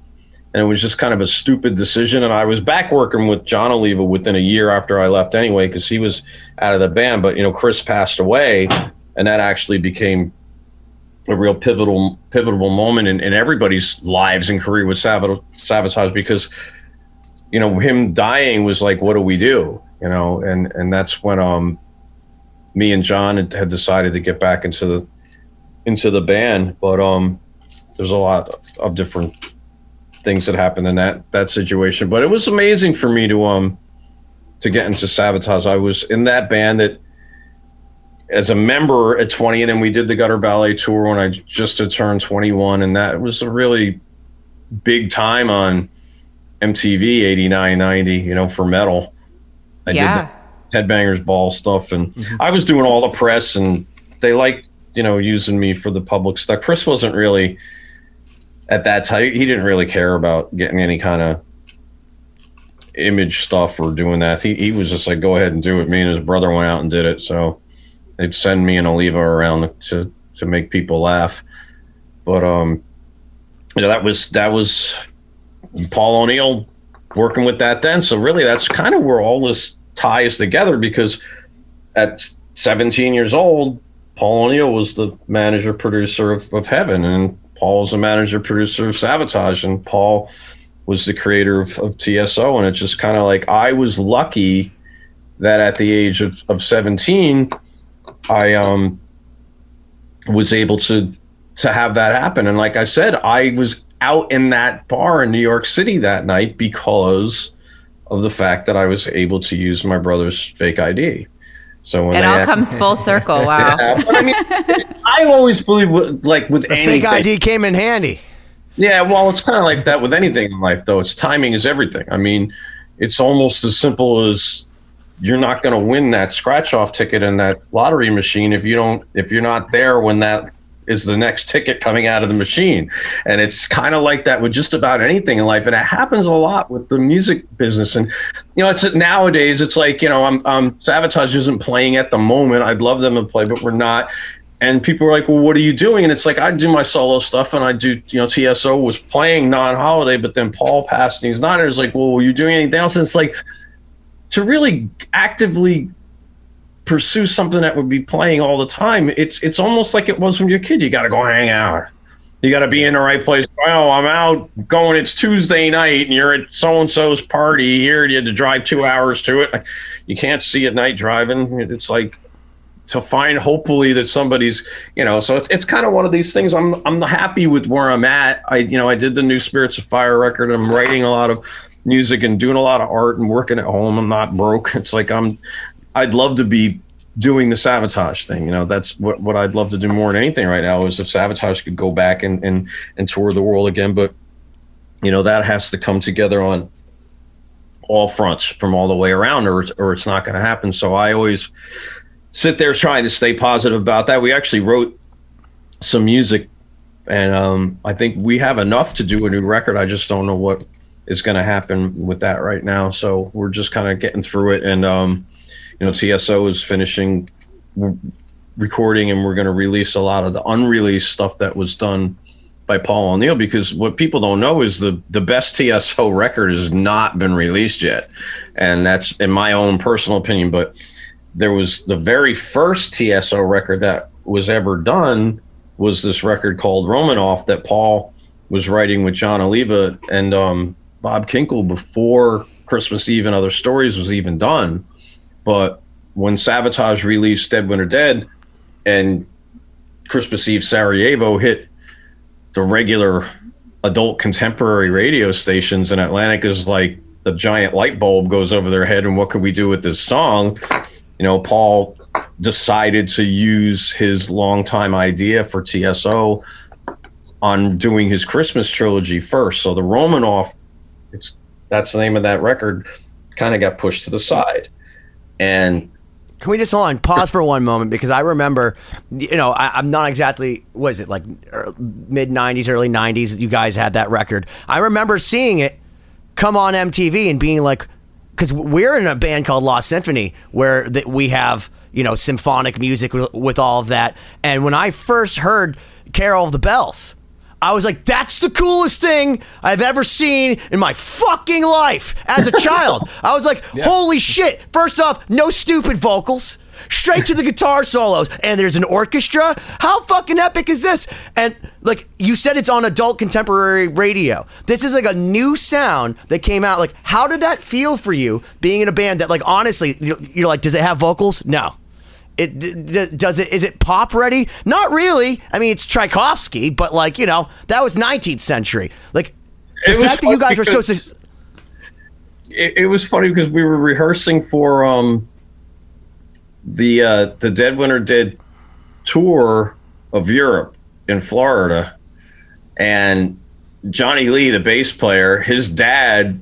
And it was just kind of a stupid decision. And I was back working with Jon Oliva within a year after I left anyway, because he was out of the band. But, you know, Chris passed away, and that actually became a real pivotal pivotal moment in, in everybody's lives and career with Savatage because you know him dying was like what do we do? You know and and that's when um me and Jon had, had decided to get back into the into the band. But um there's a lot of different things that happened in that that situation. But it was amazing for me to um to get into Savatage I was in that band that as a member at 20 and then we did the gutter ballet tour when i just had turned 21 and that was a really big time on mtv 89 90 you know for metal i yeah. did that Headbangers Ball stuff, and mm-hmm. I was doing all the press, and they liked you know using me for the public stuff. Chris wasn't really at that time. He didn't really care about getting any kind of image stuff or doing that. He he was just like, go ahead and do it. Me and his brother went out and did it, so they'd send me and Oliva around to to make people laugh. But um, you know that was that was Paul O'Neill working with that then. So really, that's kind of where all this ties together because at 17 years old, Paul O'Neill was the manager producer of, of Heaven, and Paul was the manager producer of Savatage, and Paul was the creator of, of TSO. And it's just kind of like I was lucky that at the age of, of 17, I um was able to to have that happen. And like I said, I was out in that bar in New York City that night because of the fact that I was able to use my brother's fake ID. So when It all had- comes full circle. Wow. Yeah, but I mean, I always believe, with, like with The anything, fake ID came in handy. yeah, well, it's kind of like that with anything in life, though. It's timing is everything. I mean, it's almost as simple as you're not going to win that scratch off ticket in that lottery machine if you don't if you're not there when that is the next ticket coming out of the machine. And it's kind of like that with just about anything in life. And it happens a lot with the music business. And, you know, it's nowadays, it's like, you know, I'm, um, Savatage isn't playing at the moment. I'd love them to play, but we're not. And people are like, well, what are you doing? And it's like, I do my solo stuff and I do, you know, TSO was playing non holiday, but then Paul passed and he's not. And it's like, well, were you doing anything else? And it's like, to really actively pursue something that would be playing all the time, it's it's almost like it was when you're a kid. You got to go hang out. You got to be in the right place. Well, I'm out going. It's Tuesday night, and you're at so and so's party here. You had to drive two hours to it. You can't see at night driving. It's like to find hopefully that somebody's you know so it's, it's kind of one of these things i'm i'm happy with where i'm at i you know i did the new spirits of fire record i'm writing a lot of music and doing a lot of art and working at home i'm not broke it's like i'm i'd love to be doing the savatage thing you know that's what, what i'd love to do more than anything right now is if savatage could go back and and, and tour the world again but you know that has to come together on all fronts from all the way around or it's, or it's not going to happen so i always sit there trying to stay positive about that. We actually wrote some music, and um, I think we have enough to do a new record. I just don't know what is going to happen with that right now. So we're just kind of getting through it, and um, you know, TSO is finishing recording, and we're going to release a lot of the unreleased stuff that was done by Paul O'Neill because what people don't know is the the best TSO record has not been released yet, and that's in my own personal opinion, but there was the very first TSO record that was ever done was this record called Romanoff that Paul was writing with Jon Oliva and um, Bob Kinkel before Christmas Eve and Other Stories was even done. But when Savatage released Dead Winter Dead and Christmas Eve Sarajevo hit the regular adult contemporary radio stations and Atlantic is like the giant light bulb goes over their head and what could we do with this song? you know, Paul decided to use his longtime idea for TSO on doing his Christmas trilogy first. So the Romanoff, that's the name of that record, kind of got pushed to the side. And Can we just hold on, pause for one moment because I remember, you know, I, I'm not exactly, was it like er, mid '90s, early '90s? You guys had that record. I remember seeing it come on MTV and being like, because we're in a band called Lost Symphony where we have you know symphonic music with all of that. And when I first heard Carol of the Bells. I was like, that's the coolest thing I've ever seen in my fucking life as a child. I was like, holy shit. First off, no stupid vocals, straight to the guitar solos, and there's an orchestra. How fucking epic is this? And like you said, it's on adult contemporary radio. This is like a new sound that came out. Like, how did that feel for you being in a band that, like, honestly, you're you're like, does it have vocals? No. It d- d- does it is it pop ready? Not really. I mean, it's Tchaikovsky, but like you know, that was 19th century. Like the It fact that you guys were so. it, it was funny because we were rehearsing for um the uh the Dead Winter Dead tour of Europe in Florida and Johnny Lee the bass player his dad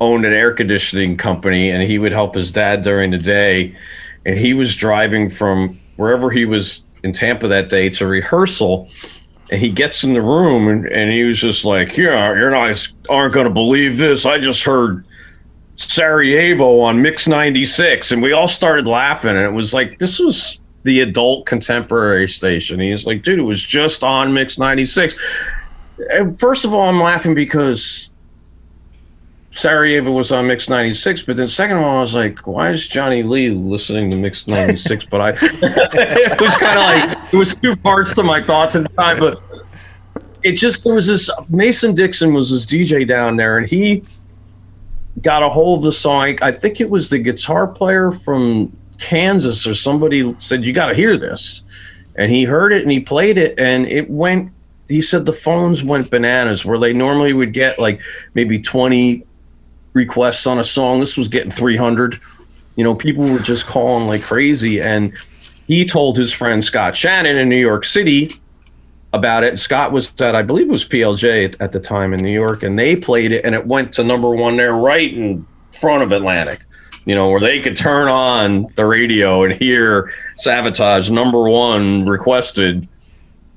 owned an air conditioning company, and he would help his dad during the day. And he was driving from wherever he was in Tampa that day to rehearsal. And he gets in the room, and, and he was just like, "Yeah, you're not aren't going to believe this. I just heard." Sarajevo on Mix 96 and we all started laughing and it was like this was the adult contemporary station. He's like, dude, it was just on Mix 96. And first of all, I'm laughing because Sarajevo was on Mix 96, but then second of all, I was like, why is Johnny Lee listening to Mix 96? but I, it was kind of like, it was two parts to my thoughts at the time, but it just, there was this, Mason Dixon was this DJ down there and he got a hold of the song. I think it was the guitar player from Kansas or somebody said, You got to hear this. And he heard it and he played it and it went. He said the phones went bananas where they normally would get like maybe 20 requests on a song. This was getting 300. You know, people were just calling like crazy. And he told his friend Scott Shannon in New York City about it. Scott was at, I believe it was PLJ at, the time in New York, and they played it, and it went to number one there right in front of Atlantic you know, where they could turn on the radio and hear Savatage number one requested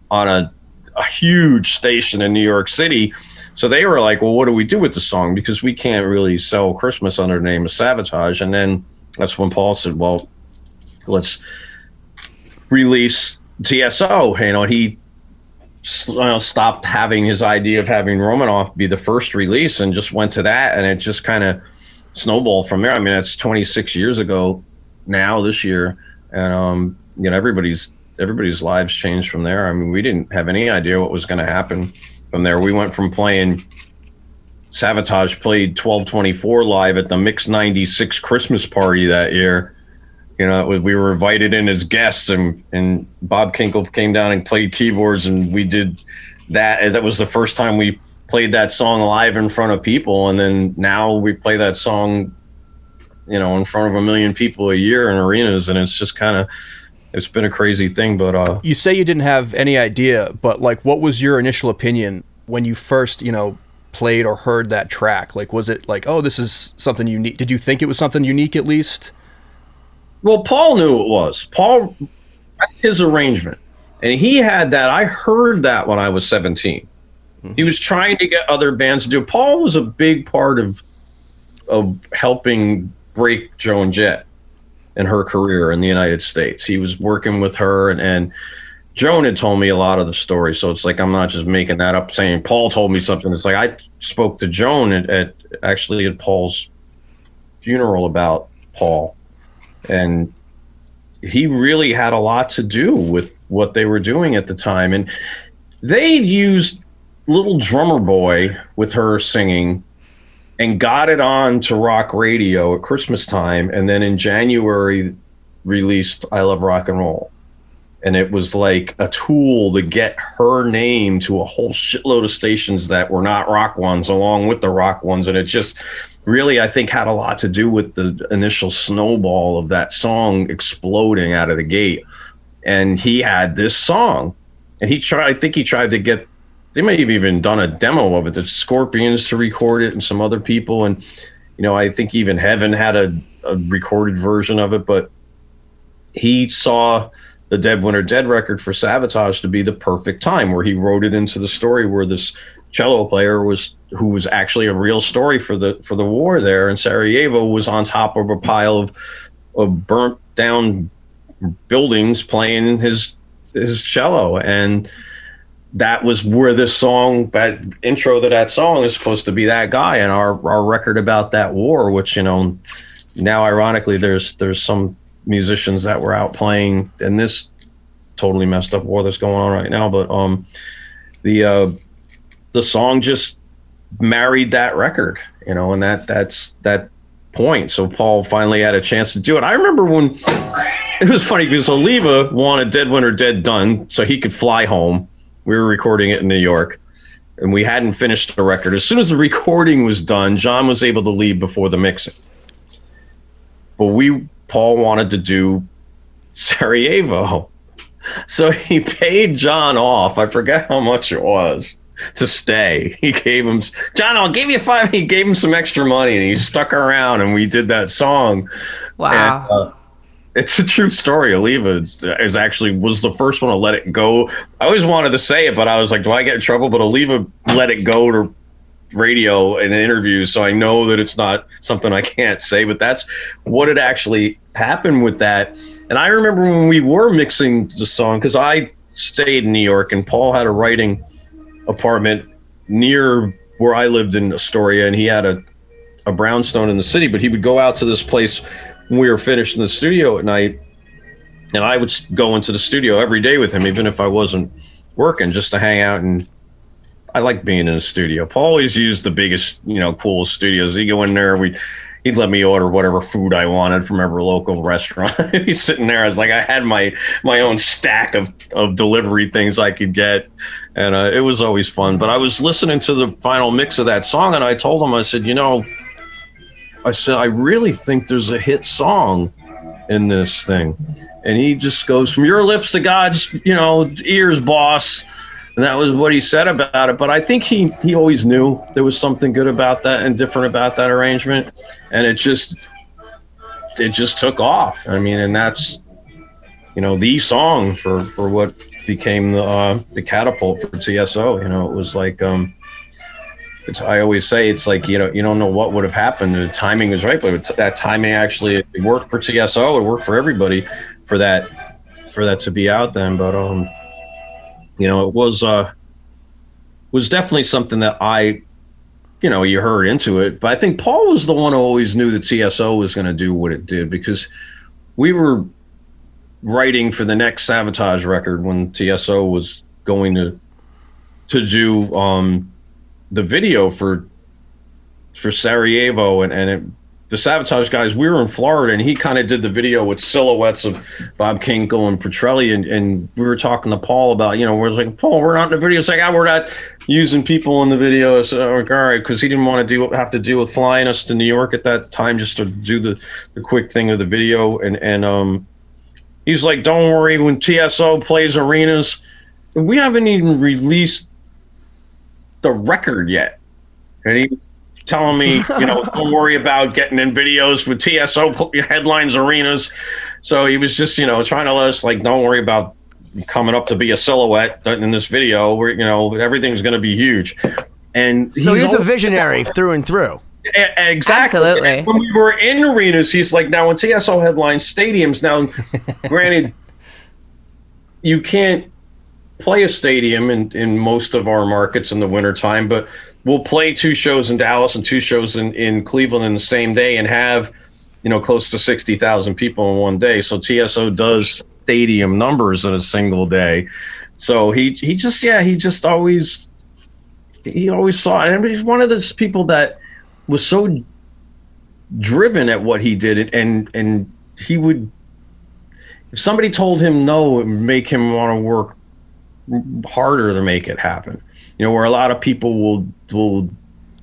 on a, a huge station in New York City. So they were like, well, what do we do with the song? Because we can't really sell Christmas under the name of Savatage. And then that's when Paul said, well, let's release TSO. You know, he you know, stopped having his idea of having Romanoff be the first release and just went to that. And it just kind of – snowballed from there. I mean, that's 26 years ago now this year, and um, you know everybody's everybody's lives changed from there. I mean, we didn't have any idea what was going to happen from there. We went from playing. Savatage played 1224 live at the Mix 96 Christmas party that year. You know, we were invited in as guests, and, and Bob Kinkel came down and played keyboards, and we did that. As that was the first time we played that song live in front of people and then now we play that song you know in front of a million people a year in arenas and it's just kind of it's been a crazy thing but uh you say you didn't have any idea but like what was your initial opinion when you first you know played or heard that track? Like was it like oh this is something unique did you think it was something unique at least? Well paul knew it was. Paul his arrangement. And he had that i heard that when i was 17 he was trying to get other bands to do. Paul was a big part of of helping break Joan Jett and her career in the United States. He was working with her and, and Joan had told me a lot of the story. So it's like I'm not just making that up saying Paul told me something. It's like I spoke to Joan at, at actually at Paul's funeral about Paul. And he really had a lot to do with what they were doing at the time. And they used little drummer boy with her singing and got it on to rock radio at Christmas time. And then in January, released I Love Rock and Roll. And it was like a tool to get her name to a whole shitload of stations that were not rock ones, along with the rock ones. And it just really, I think, had a lot to do with the initial snowball of that song exploding out of the gate. And he had this song. And he tried, I think he tried to get they may have even done a demo of it. The Scorpions to record it and some other people, and you know, I think even Heaven had a, a recorded version of it. But he saw the Dead Winter Dead record for Savatage to be the perfect time, where he wrote it into the story where this cello player was who was actually a real story for the for the war there in Sarajevo was on top of a pile of of burnt down buildings playing his his cello and that was where this song, that intro to that song is supposed to be that guy and our, our record about that war, which, you know, now ironically there's there's some musicians that were out playing in this totally messed up war that's going on right now. But um the uh the song just married that record, you know, and that that's that point. So Paul finally had a chance to do it. I remember when it was funny because Oliva wanted Dead Winter Dead done so he could fly home we were recording it in New York, and we hadn't finished the record. As soon as the recording was done, Jon was able to leave before the mixing. But we, Paul wanted to do Sarajevo. So he paid Jon off. I forget how much it was. to stay. He gave him Jon. I'll give you five. He gave him some extra money, and he stuck around, and we did that song. Wow. And, uh, it's a true story. Oliva is, actually was the first one to let it go. I always wanted to say it, but I was like, do I get in trouble? But Oliva let it go to radio and interviews, so I know that it's not something I can't say. But that's what had actually happened with that. And I remember when we were mixing the song because I stayed in New York, and Paul had a writing apartment near where I lived in Astoria, and he had a a brownstone in the city. But he would go out to this place when we were finished in the studio at night, and I would go into the studio every day with him, even if I wasn't working, just to hang out. And I like being in the studio. Paul always used the biggest, you know, coolest studios. He'd go in there, we he'd let me order whatever food I wanted from every local restaurant. He's sitting there. I was like, I had my my own stack of of delivery things I could get, and uh, it was always fun. But I was listening to the final mix of that song, and I told him, I said, you know I said, I really think there's a hit song in this thing. And he just goes, From your lips to God's, you know, ears, boss. And that was what he said about it. But I think he he always knew there was something good about that and different about that arrangement. And it just it just took off. I mean, and that's you know, the song for for what became the uh, the catapult for TSO. You know, it was like um it's, I always say it's like you know you don't know what would have happened. The timing was right, but that timing actually worked for TSO. It worked for everybody for that for that to be out then. But um, you know, it was uh was definitely something that I, you know, you heard into it. But I think Paul was the one who always knew that TSO was going to do what it did because we were writing for the next Savatage record when TSO was going to to do um the video for for Sarajevo and and it, the Savatage guys. We were in Florida, and he kind of did the video with silhouettes of Bob Kinkel and Pitrelli, and, and we were talking to Paul about you know we're like Paul, we're not in the video. It's like ah, we're not using people in the video. So like, all right, because he didn't want to do have to deal with flying us to New York at that time just to do the the quick thing of the video, and and um. He's like, don't worry. When TSO plays arenas, we haven't even released the record yet. And he telling me, you know, don't worry about getting in videos with TSO headlines arenas. So he was just, you know, trying to let us like, don't worry about coming up to be a silhouette in this video where, you know, everything's going to be huge. And so he's, he's a visionary through and through. Exactly. Absolutely. When we were in arenas, he's like, now in TSO headlines stadiums, now, granted, you can't play a stadium in, in most of our markets in the wintertime, but we'll play two shows in Dallas and two shows in, in Cleveland in the same day and have, you know, close to 60,000 people in one day. So TSO does stadium numbers in a single day. So he, he just, yeah, he just always, he always saw it. And he's one of those people that was so driven at what he did and, and he would, if somebody told him no, it would make him want to work harder to make it happen. You know, where a lot of people will will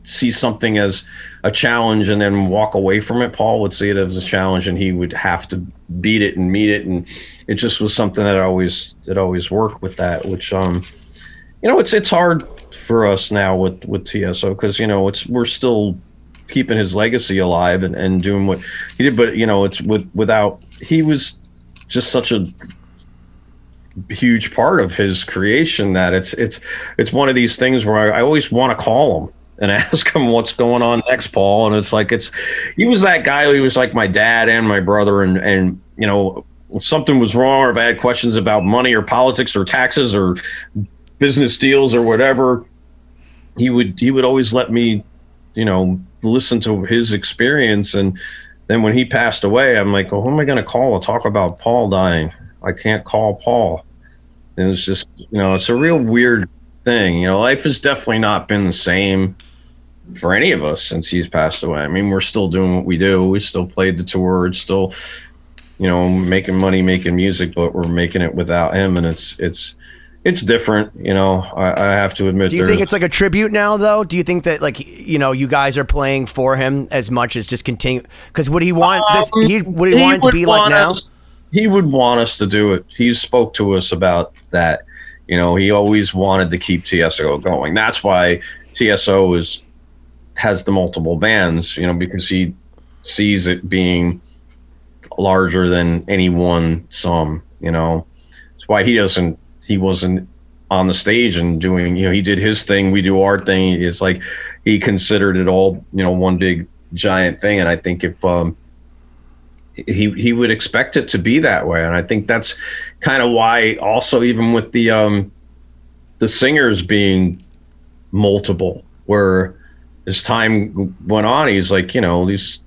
see something as a challenge and then walk away from it. Paul would see it as a challenge and he would have to beat it and meet it. And it just was something that always that always worked with that, which um you know, it's it's hard for us now with with TSO because you know it's we're still keeping his legacy alive and, and doing what he did, but you know it's with without he was just such a huge part of his creation that it's it's it's one of these things where I, I always want to call him and ask him what's going on next, Paul. And it's like it's he was that guy. He was like my dad and my brother, and and you know something was wrong or if I had questions about money or politics or taxes or business deals or whatever, he would he would always let me, you know, listen to his experience. And then when he passed away, I'm like, well, who am I going to call to talk about Paul dying? I can't call Paul. And it's just, you know, it's a real weird thing. You know, life has definitely not been the same for any of us since he's passed away. I mean, we're still doing what we do. We still played the tour. It's still, you know, making money, making music, but we're making it without him, and it's it's it's different. You know, I, I have to admit. Do you think it's like a tribute now, though? Do you think that like you know you guys are playing for him as much as just continue? Because would he want this? Um, he would he, he want it to be like now? He would want us to do it. He spoke to us about that. You know, he always wanted to keep TSO going. That's why TSO is has the multiple bands. You know, because he sees it being larger than any one sum. You know, that's why he doesn't. He wasn't on the stage and doing. You know, he did his thing. We do our thing. It's like he considered it all. You know, one big giant thing. And I think if um, he he would expect it to be that way, and I think that's kind of why. Also, even with the um, the singers being multiple, where as time went on, he's like, you know, these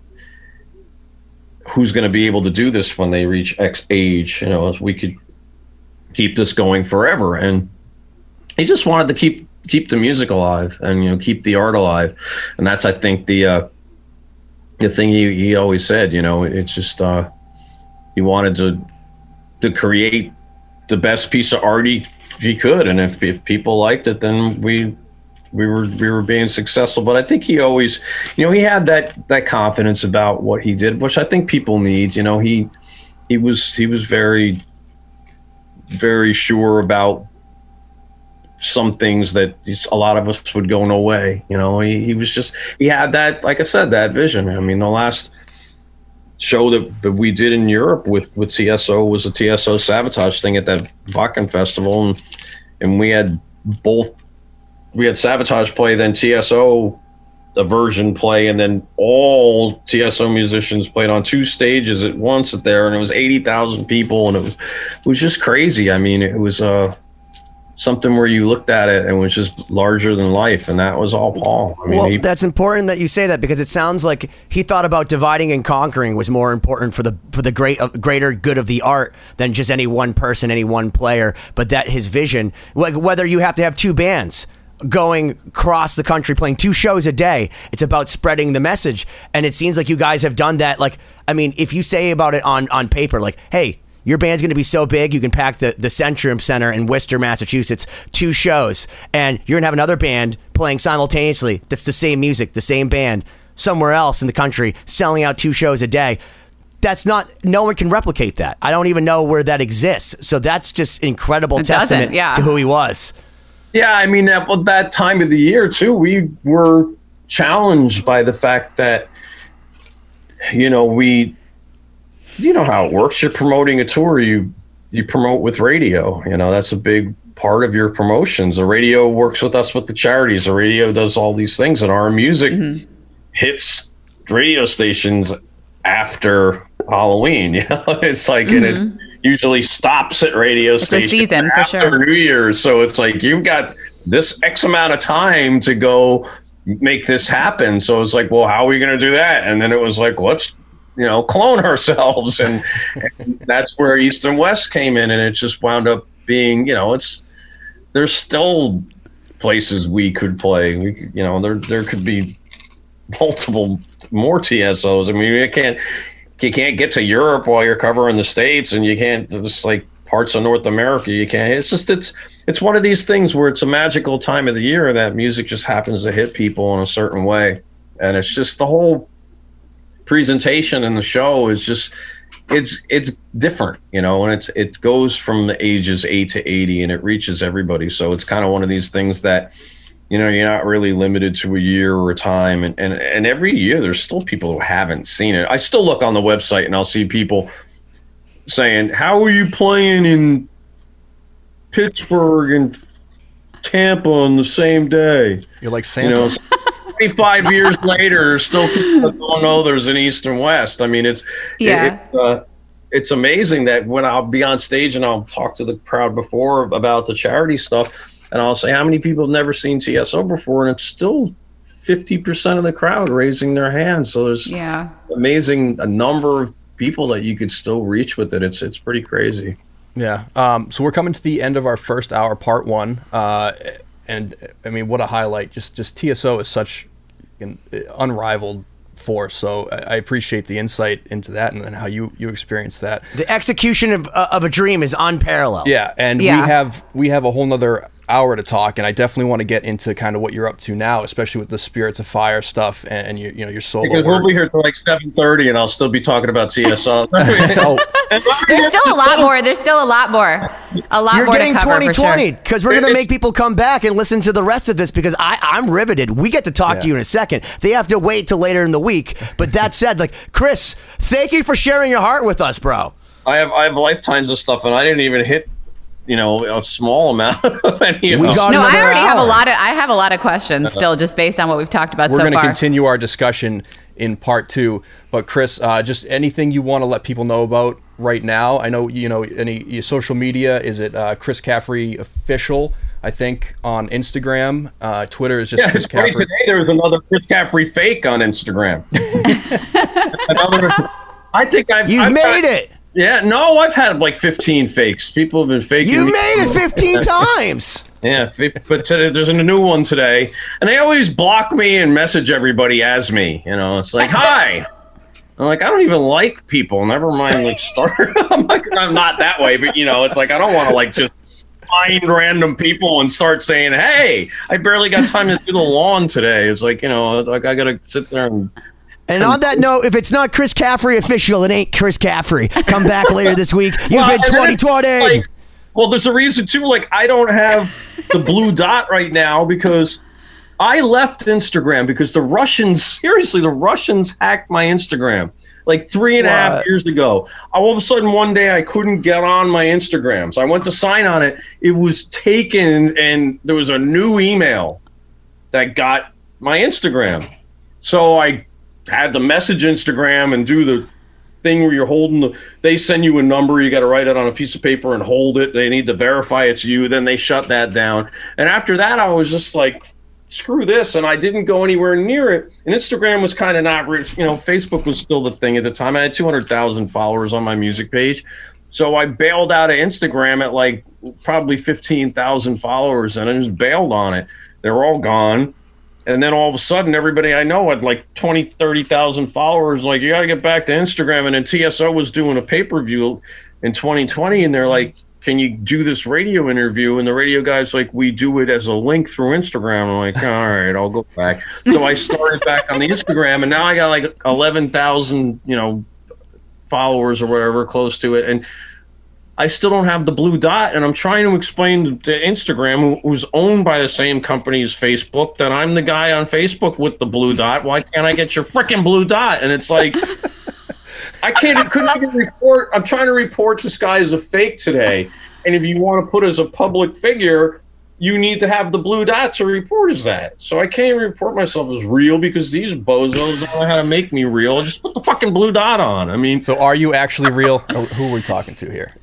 who's going to be able to do this when they reach X age? You know, we could keep this going forever, and he just wanted to keep keep the music alive and you know keep the art alive, and that's I think the uh, the thing he, he always said, you know, it's just uh, he wanted to to create the best piece of art he, he could, and if if people liked it, then we we were we were being successful. But I think he always, you know, he had that that confidence about what he did, which I think people need. You know, he he was he was very very sure about some things that a lot of us would go no way. You know, he, he was just he had that, like I said, that vision. I mean, the last show that, that we did in Europe with with TSO was a TSO savatage thing at that Wacken festival, and and we had both we had savatage play, then TSO a version play, and then all TSO musicians played on two stages at once there, and it was eighty thousand people, and it was it was just crazy. I mean, it was uh something where you looked at it and was just larger than life, and that was all Paul. I mean, well, he, that's important that you say that because it sounds like he thought about dividing and conquering was more important for the for the great uh, greater good of the art than just any one person, any one player. But that his vision, like whether you have to have two bands going across the country playing two shows a day. It's about spreading the message. And it seems like you guys have done that. Like, I mean, if you say about it on, on paper, like, hey, your band's going to be so big, you can pack the, the Centrum Center in Worcester, Massachusetts, two shows, and you're going to have another band playing simultaneously that's the same music, the same band, somewhere else in the country, selling out two shows a day. That's not, no one can replicate that. I don't even know where that exists. So that's just incredible It testament yeah. to who he was. Yeah, I mean, at that time of the year too, we were challenged by the fact that, you know, we, you know how it works. You're promoting a tour. You you promote with radio. You know that's a big part of your promotions. The radio works with us with the charities. The radio does all these things, and our music mm-hmm. hits radio stations after Halloween. You know, it's like and it mm-hmm. usually stops at radio a stations season, for after sure. New Year's. So it's like you've got this X amount of time to go make this happen. So it's like, well, how are we going to do that? And then it was like, let's you know clone ourselves, and, and that's where East and West came in, and it just wound up being, you know, it's there's still places we could play. We, you know, there there could be multiple more TSOs. I mean, you can't you can't get to Europe while you're covering the states, and you can't just like parts of North America. You can't. It's just it's it's one of these things where it's a magical time of the year that music just happens to hit people in a certain way, and it's just the whole presentation in the show is just it's it's different you know and it's it goes from the ages 8 to 80 and it reaches everybody. So it's kind of one of these things that you know you're not really limited to a year or a time. And, and and every year there's still people who haven't seen it. I still look on the website and i'll see people saying how are you playing in pittsburgh and tampa on the same day? You're like Santa. you know 25 years later still people don't know there's an east and west i mean it's Yeah. it, uh, it's amazing that when i'll be on stage and i'll talk to the crowd before about the charity stuff and i'll say how many people have never seen tso before and it's still 50% of the crowd raising their hands so there's Yeah. amazing a number of people that you could still reach with it it's it's pretty crazy Yeah. Um, so we're coming to the end of our first hour, part one. Uh, and I mean, what a highlight! Just just TSO is such an unrivaled force. So I I appreciate the insight into that and, and how you you experienced that. The execution of, uh, of a dream is unparalleled. Yeah, and Yeah. we have we have a whole nother hour to talk, and I definitely want to get into kind of what you're up to now, especially with the Spirits of Fire stuff and, and your, you know, your solo Because work. we'll be here till like seven thirty, and I'll still be talking about TSO. oh, There's still a lot more. There's still a lot more. A lot You're more getting to cover for 2020 sure. because we're going to make people come back and listen to the rest of this because I, I'm riveted. We get to talk to you in a second. They have to wait till later in the week. But that said, like Chris, thank you for sharing your heart with us, bro. I have I have lifetimes of stuff, and I didn't even hit, you know, a small amount of any of We them. got No, I another already have a lot of I have a lot of questions still, just based on what we've talked about we're so going to far. continue our discussion in part two. But Chris, uh, just anything you want to let people know about right now? I know you know any your social media. Is it uh, Chris Caffery official? I think on Instagram, uh, Twitter is just Yeah, Chris Caffery. today. There was another Chris Caffery fake on Instagram. another, I think I've You've I've made got- it. Yeah, no, I've had like 15 fakes. People have been faking. You me. made it 15 times. Yeah, but today, there's a new one today, and they always block me and message everybody as me. You know, it's like, hi. I'm like, I don't even like people. Never mind, like, start. I'm like, I'm not that way, but you know, it's like I don't want to like just find random people and start saying, hey, I barely got time to do the lawn today. It's like, you know, it's like I gotta sit there and And on that note, if it's not Chris Caffery official, it ain't Chris Caffery. Come back later this week. You've Well, been and then it's 2020. like- well, there's a reason too. Like, I don't have the blue dot right now because I left Instagram because the Russians, seriously, the Russians hacked my Instagram like three and a half What? years ago. All of a sudden, one day I couldn't get on my Instagram. So I went to sign on it. It was taken, and there was a new email that got my Instagram. So I had to message Instagram and do the thing where you're holding the they send you a number you got to write it on a piece of paper and hold it they need to verify it's you then they shut that down. And after that i was just like screw this and i didn't go anywhere near it. And instagram was kind of not rich you know facebook was still the thing at the time. I had 200000 followers on my music page. So i bailed out of instagram at like probably 15000 followers and i just bailed on it. They're all gone and then all of a sudden everybody i know had like 20 30000 followers. Like you got to get back to instagram. And then tso was doing a pay-per-view in 2020 and they're like can you do this radio interview? And the radio guy's like we do it as a link through instagram. I'm like all right i'll go back. So i started back on the instagram and now i got like 11000 you know followers or whatever close to it. And I still don't have the blue dot, and I'm trying to explain to Instagram, who's owned by the same company as Facebook, that I'm the guy on Facebook with the blue dot. Why can't I get your freaking blue dot? And it's like, I can't, couldn't even report. I'm trying to report this guy as a fake today, and if you want to put as a public figure, you need to have the blue dot to report as that. So I can't report myself as real because these bozos don't know how to make me real. Just put the fucking blue dot on. I mean, So, are you actually real? Who are we talking to here?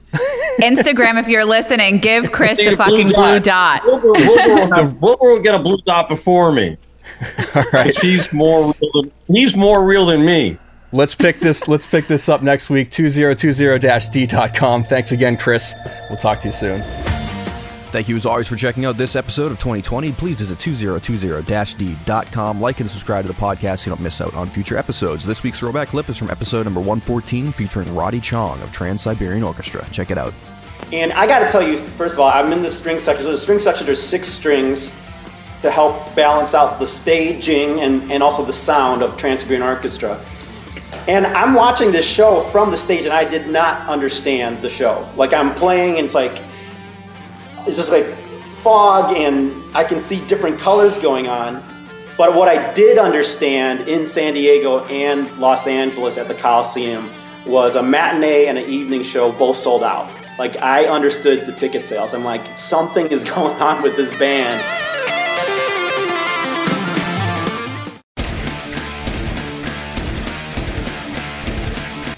Instagram, if you're listening, give Chris need the a fucking blue dot. Wilbur, Wilbur, will have, Wilbur will get a blue dot before me. All right. He's more real than, he's more real than me. Let's pick this. Let's pick this up next week. 2020-d.com. Thanks again, Chris. We'll talk to you soon. Thank you as always for checking out this episode of 2020. Please visit 2020-d.com. Like and subscribe to the podcast so you don't miss out on future episodes. This week's throwback clip is from episode number 114 featuring Roddy Chong of Trans-Siberian Orchestra. Check it out. And I got to tell you, first of all, I'm in the string section. So the string section, there's six strings to help balance out the staging and, and also the sound of Trans-Siberian Orchestra. And I'm watching this show from the stage, and I did not understand the show. Like I'm playing, and it's like it's just like fog, and I can see different colors going on. But what I did understand in San Diego and Los Angeles at the Coliseum was a matinee and an evening show both sold out. Like I understood the ticket sales. I'm like, something is going on with this band.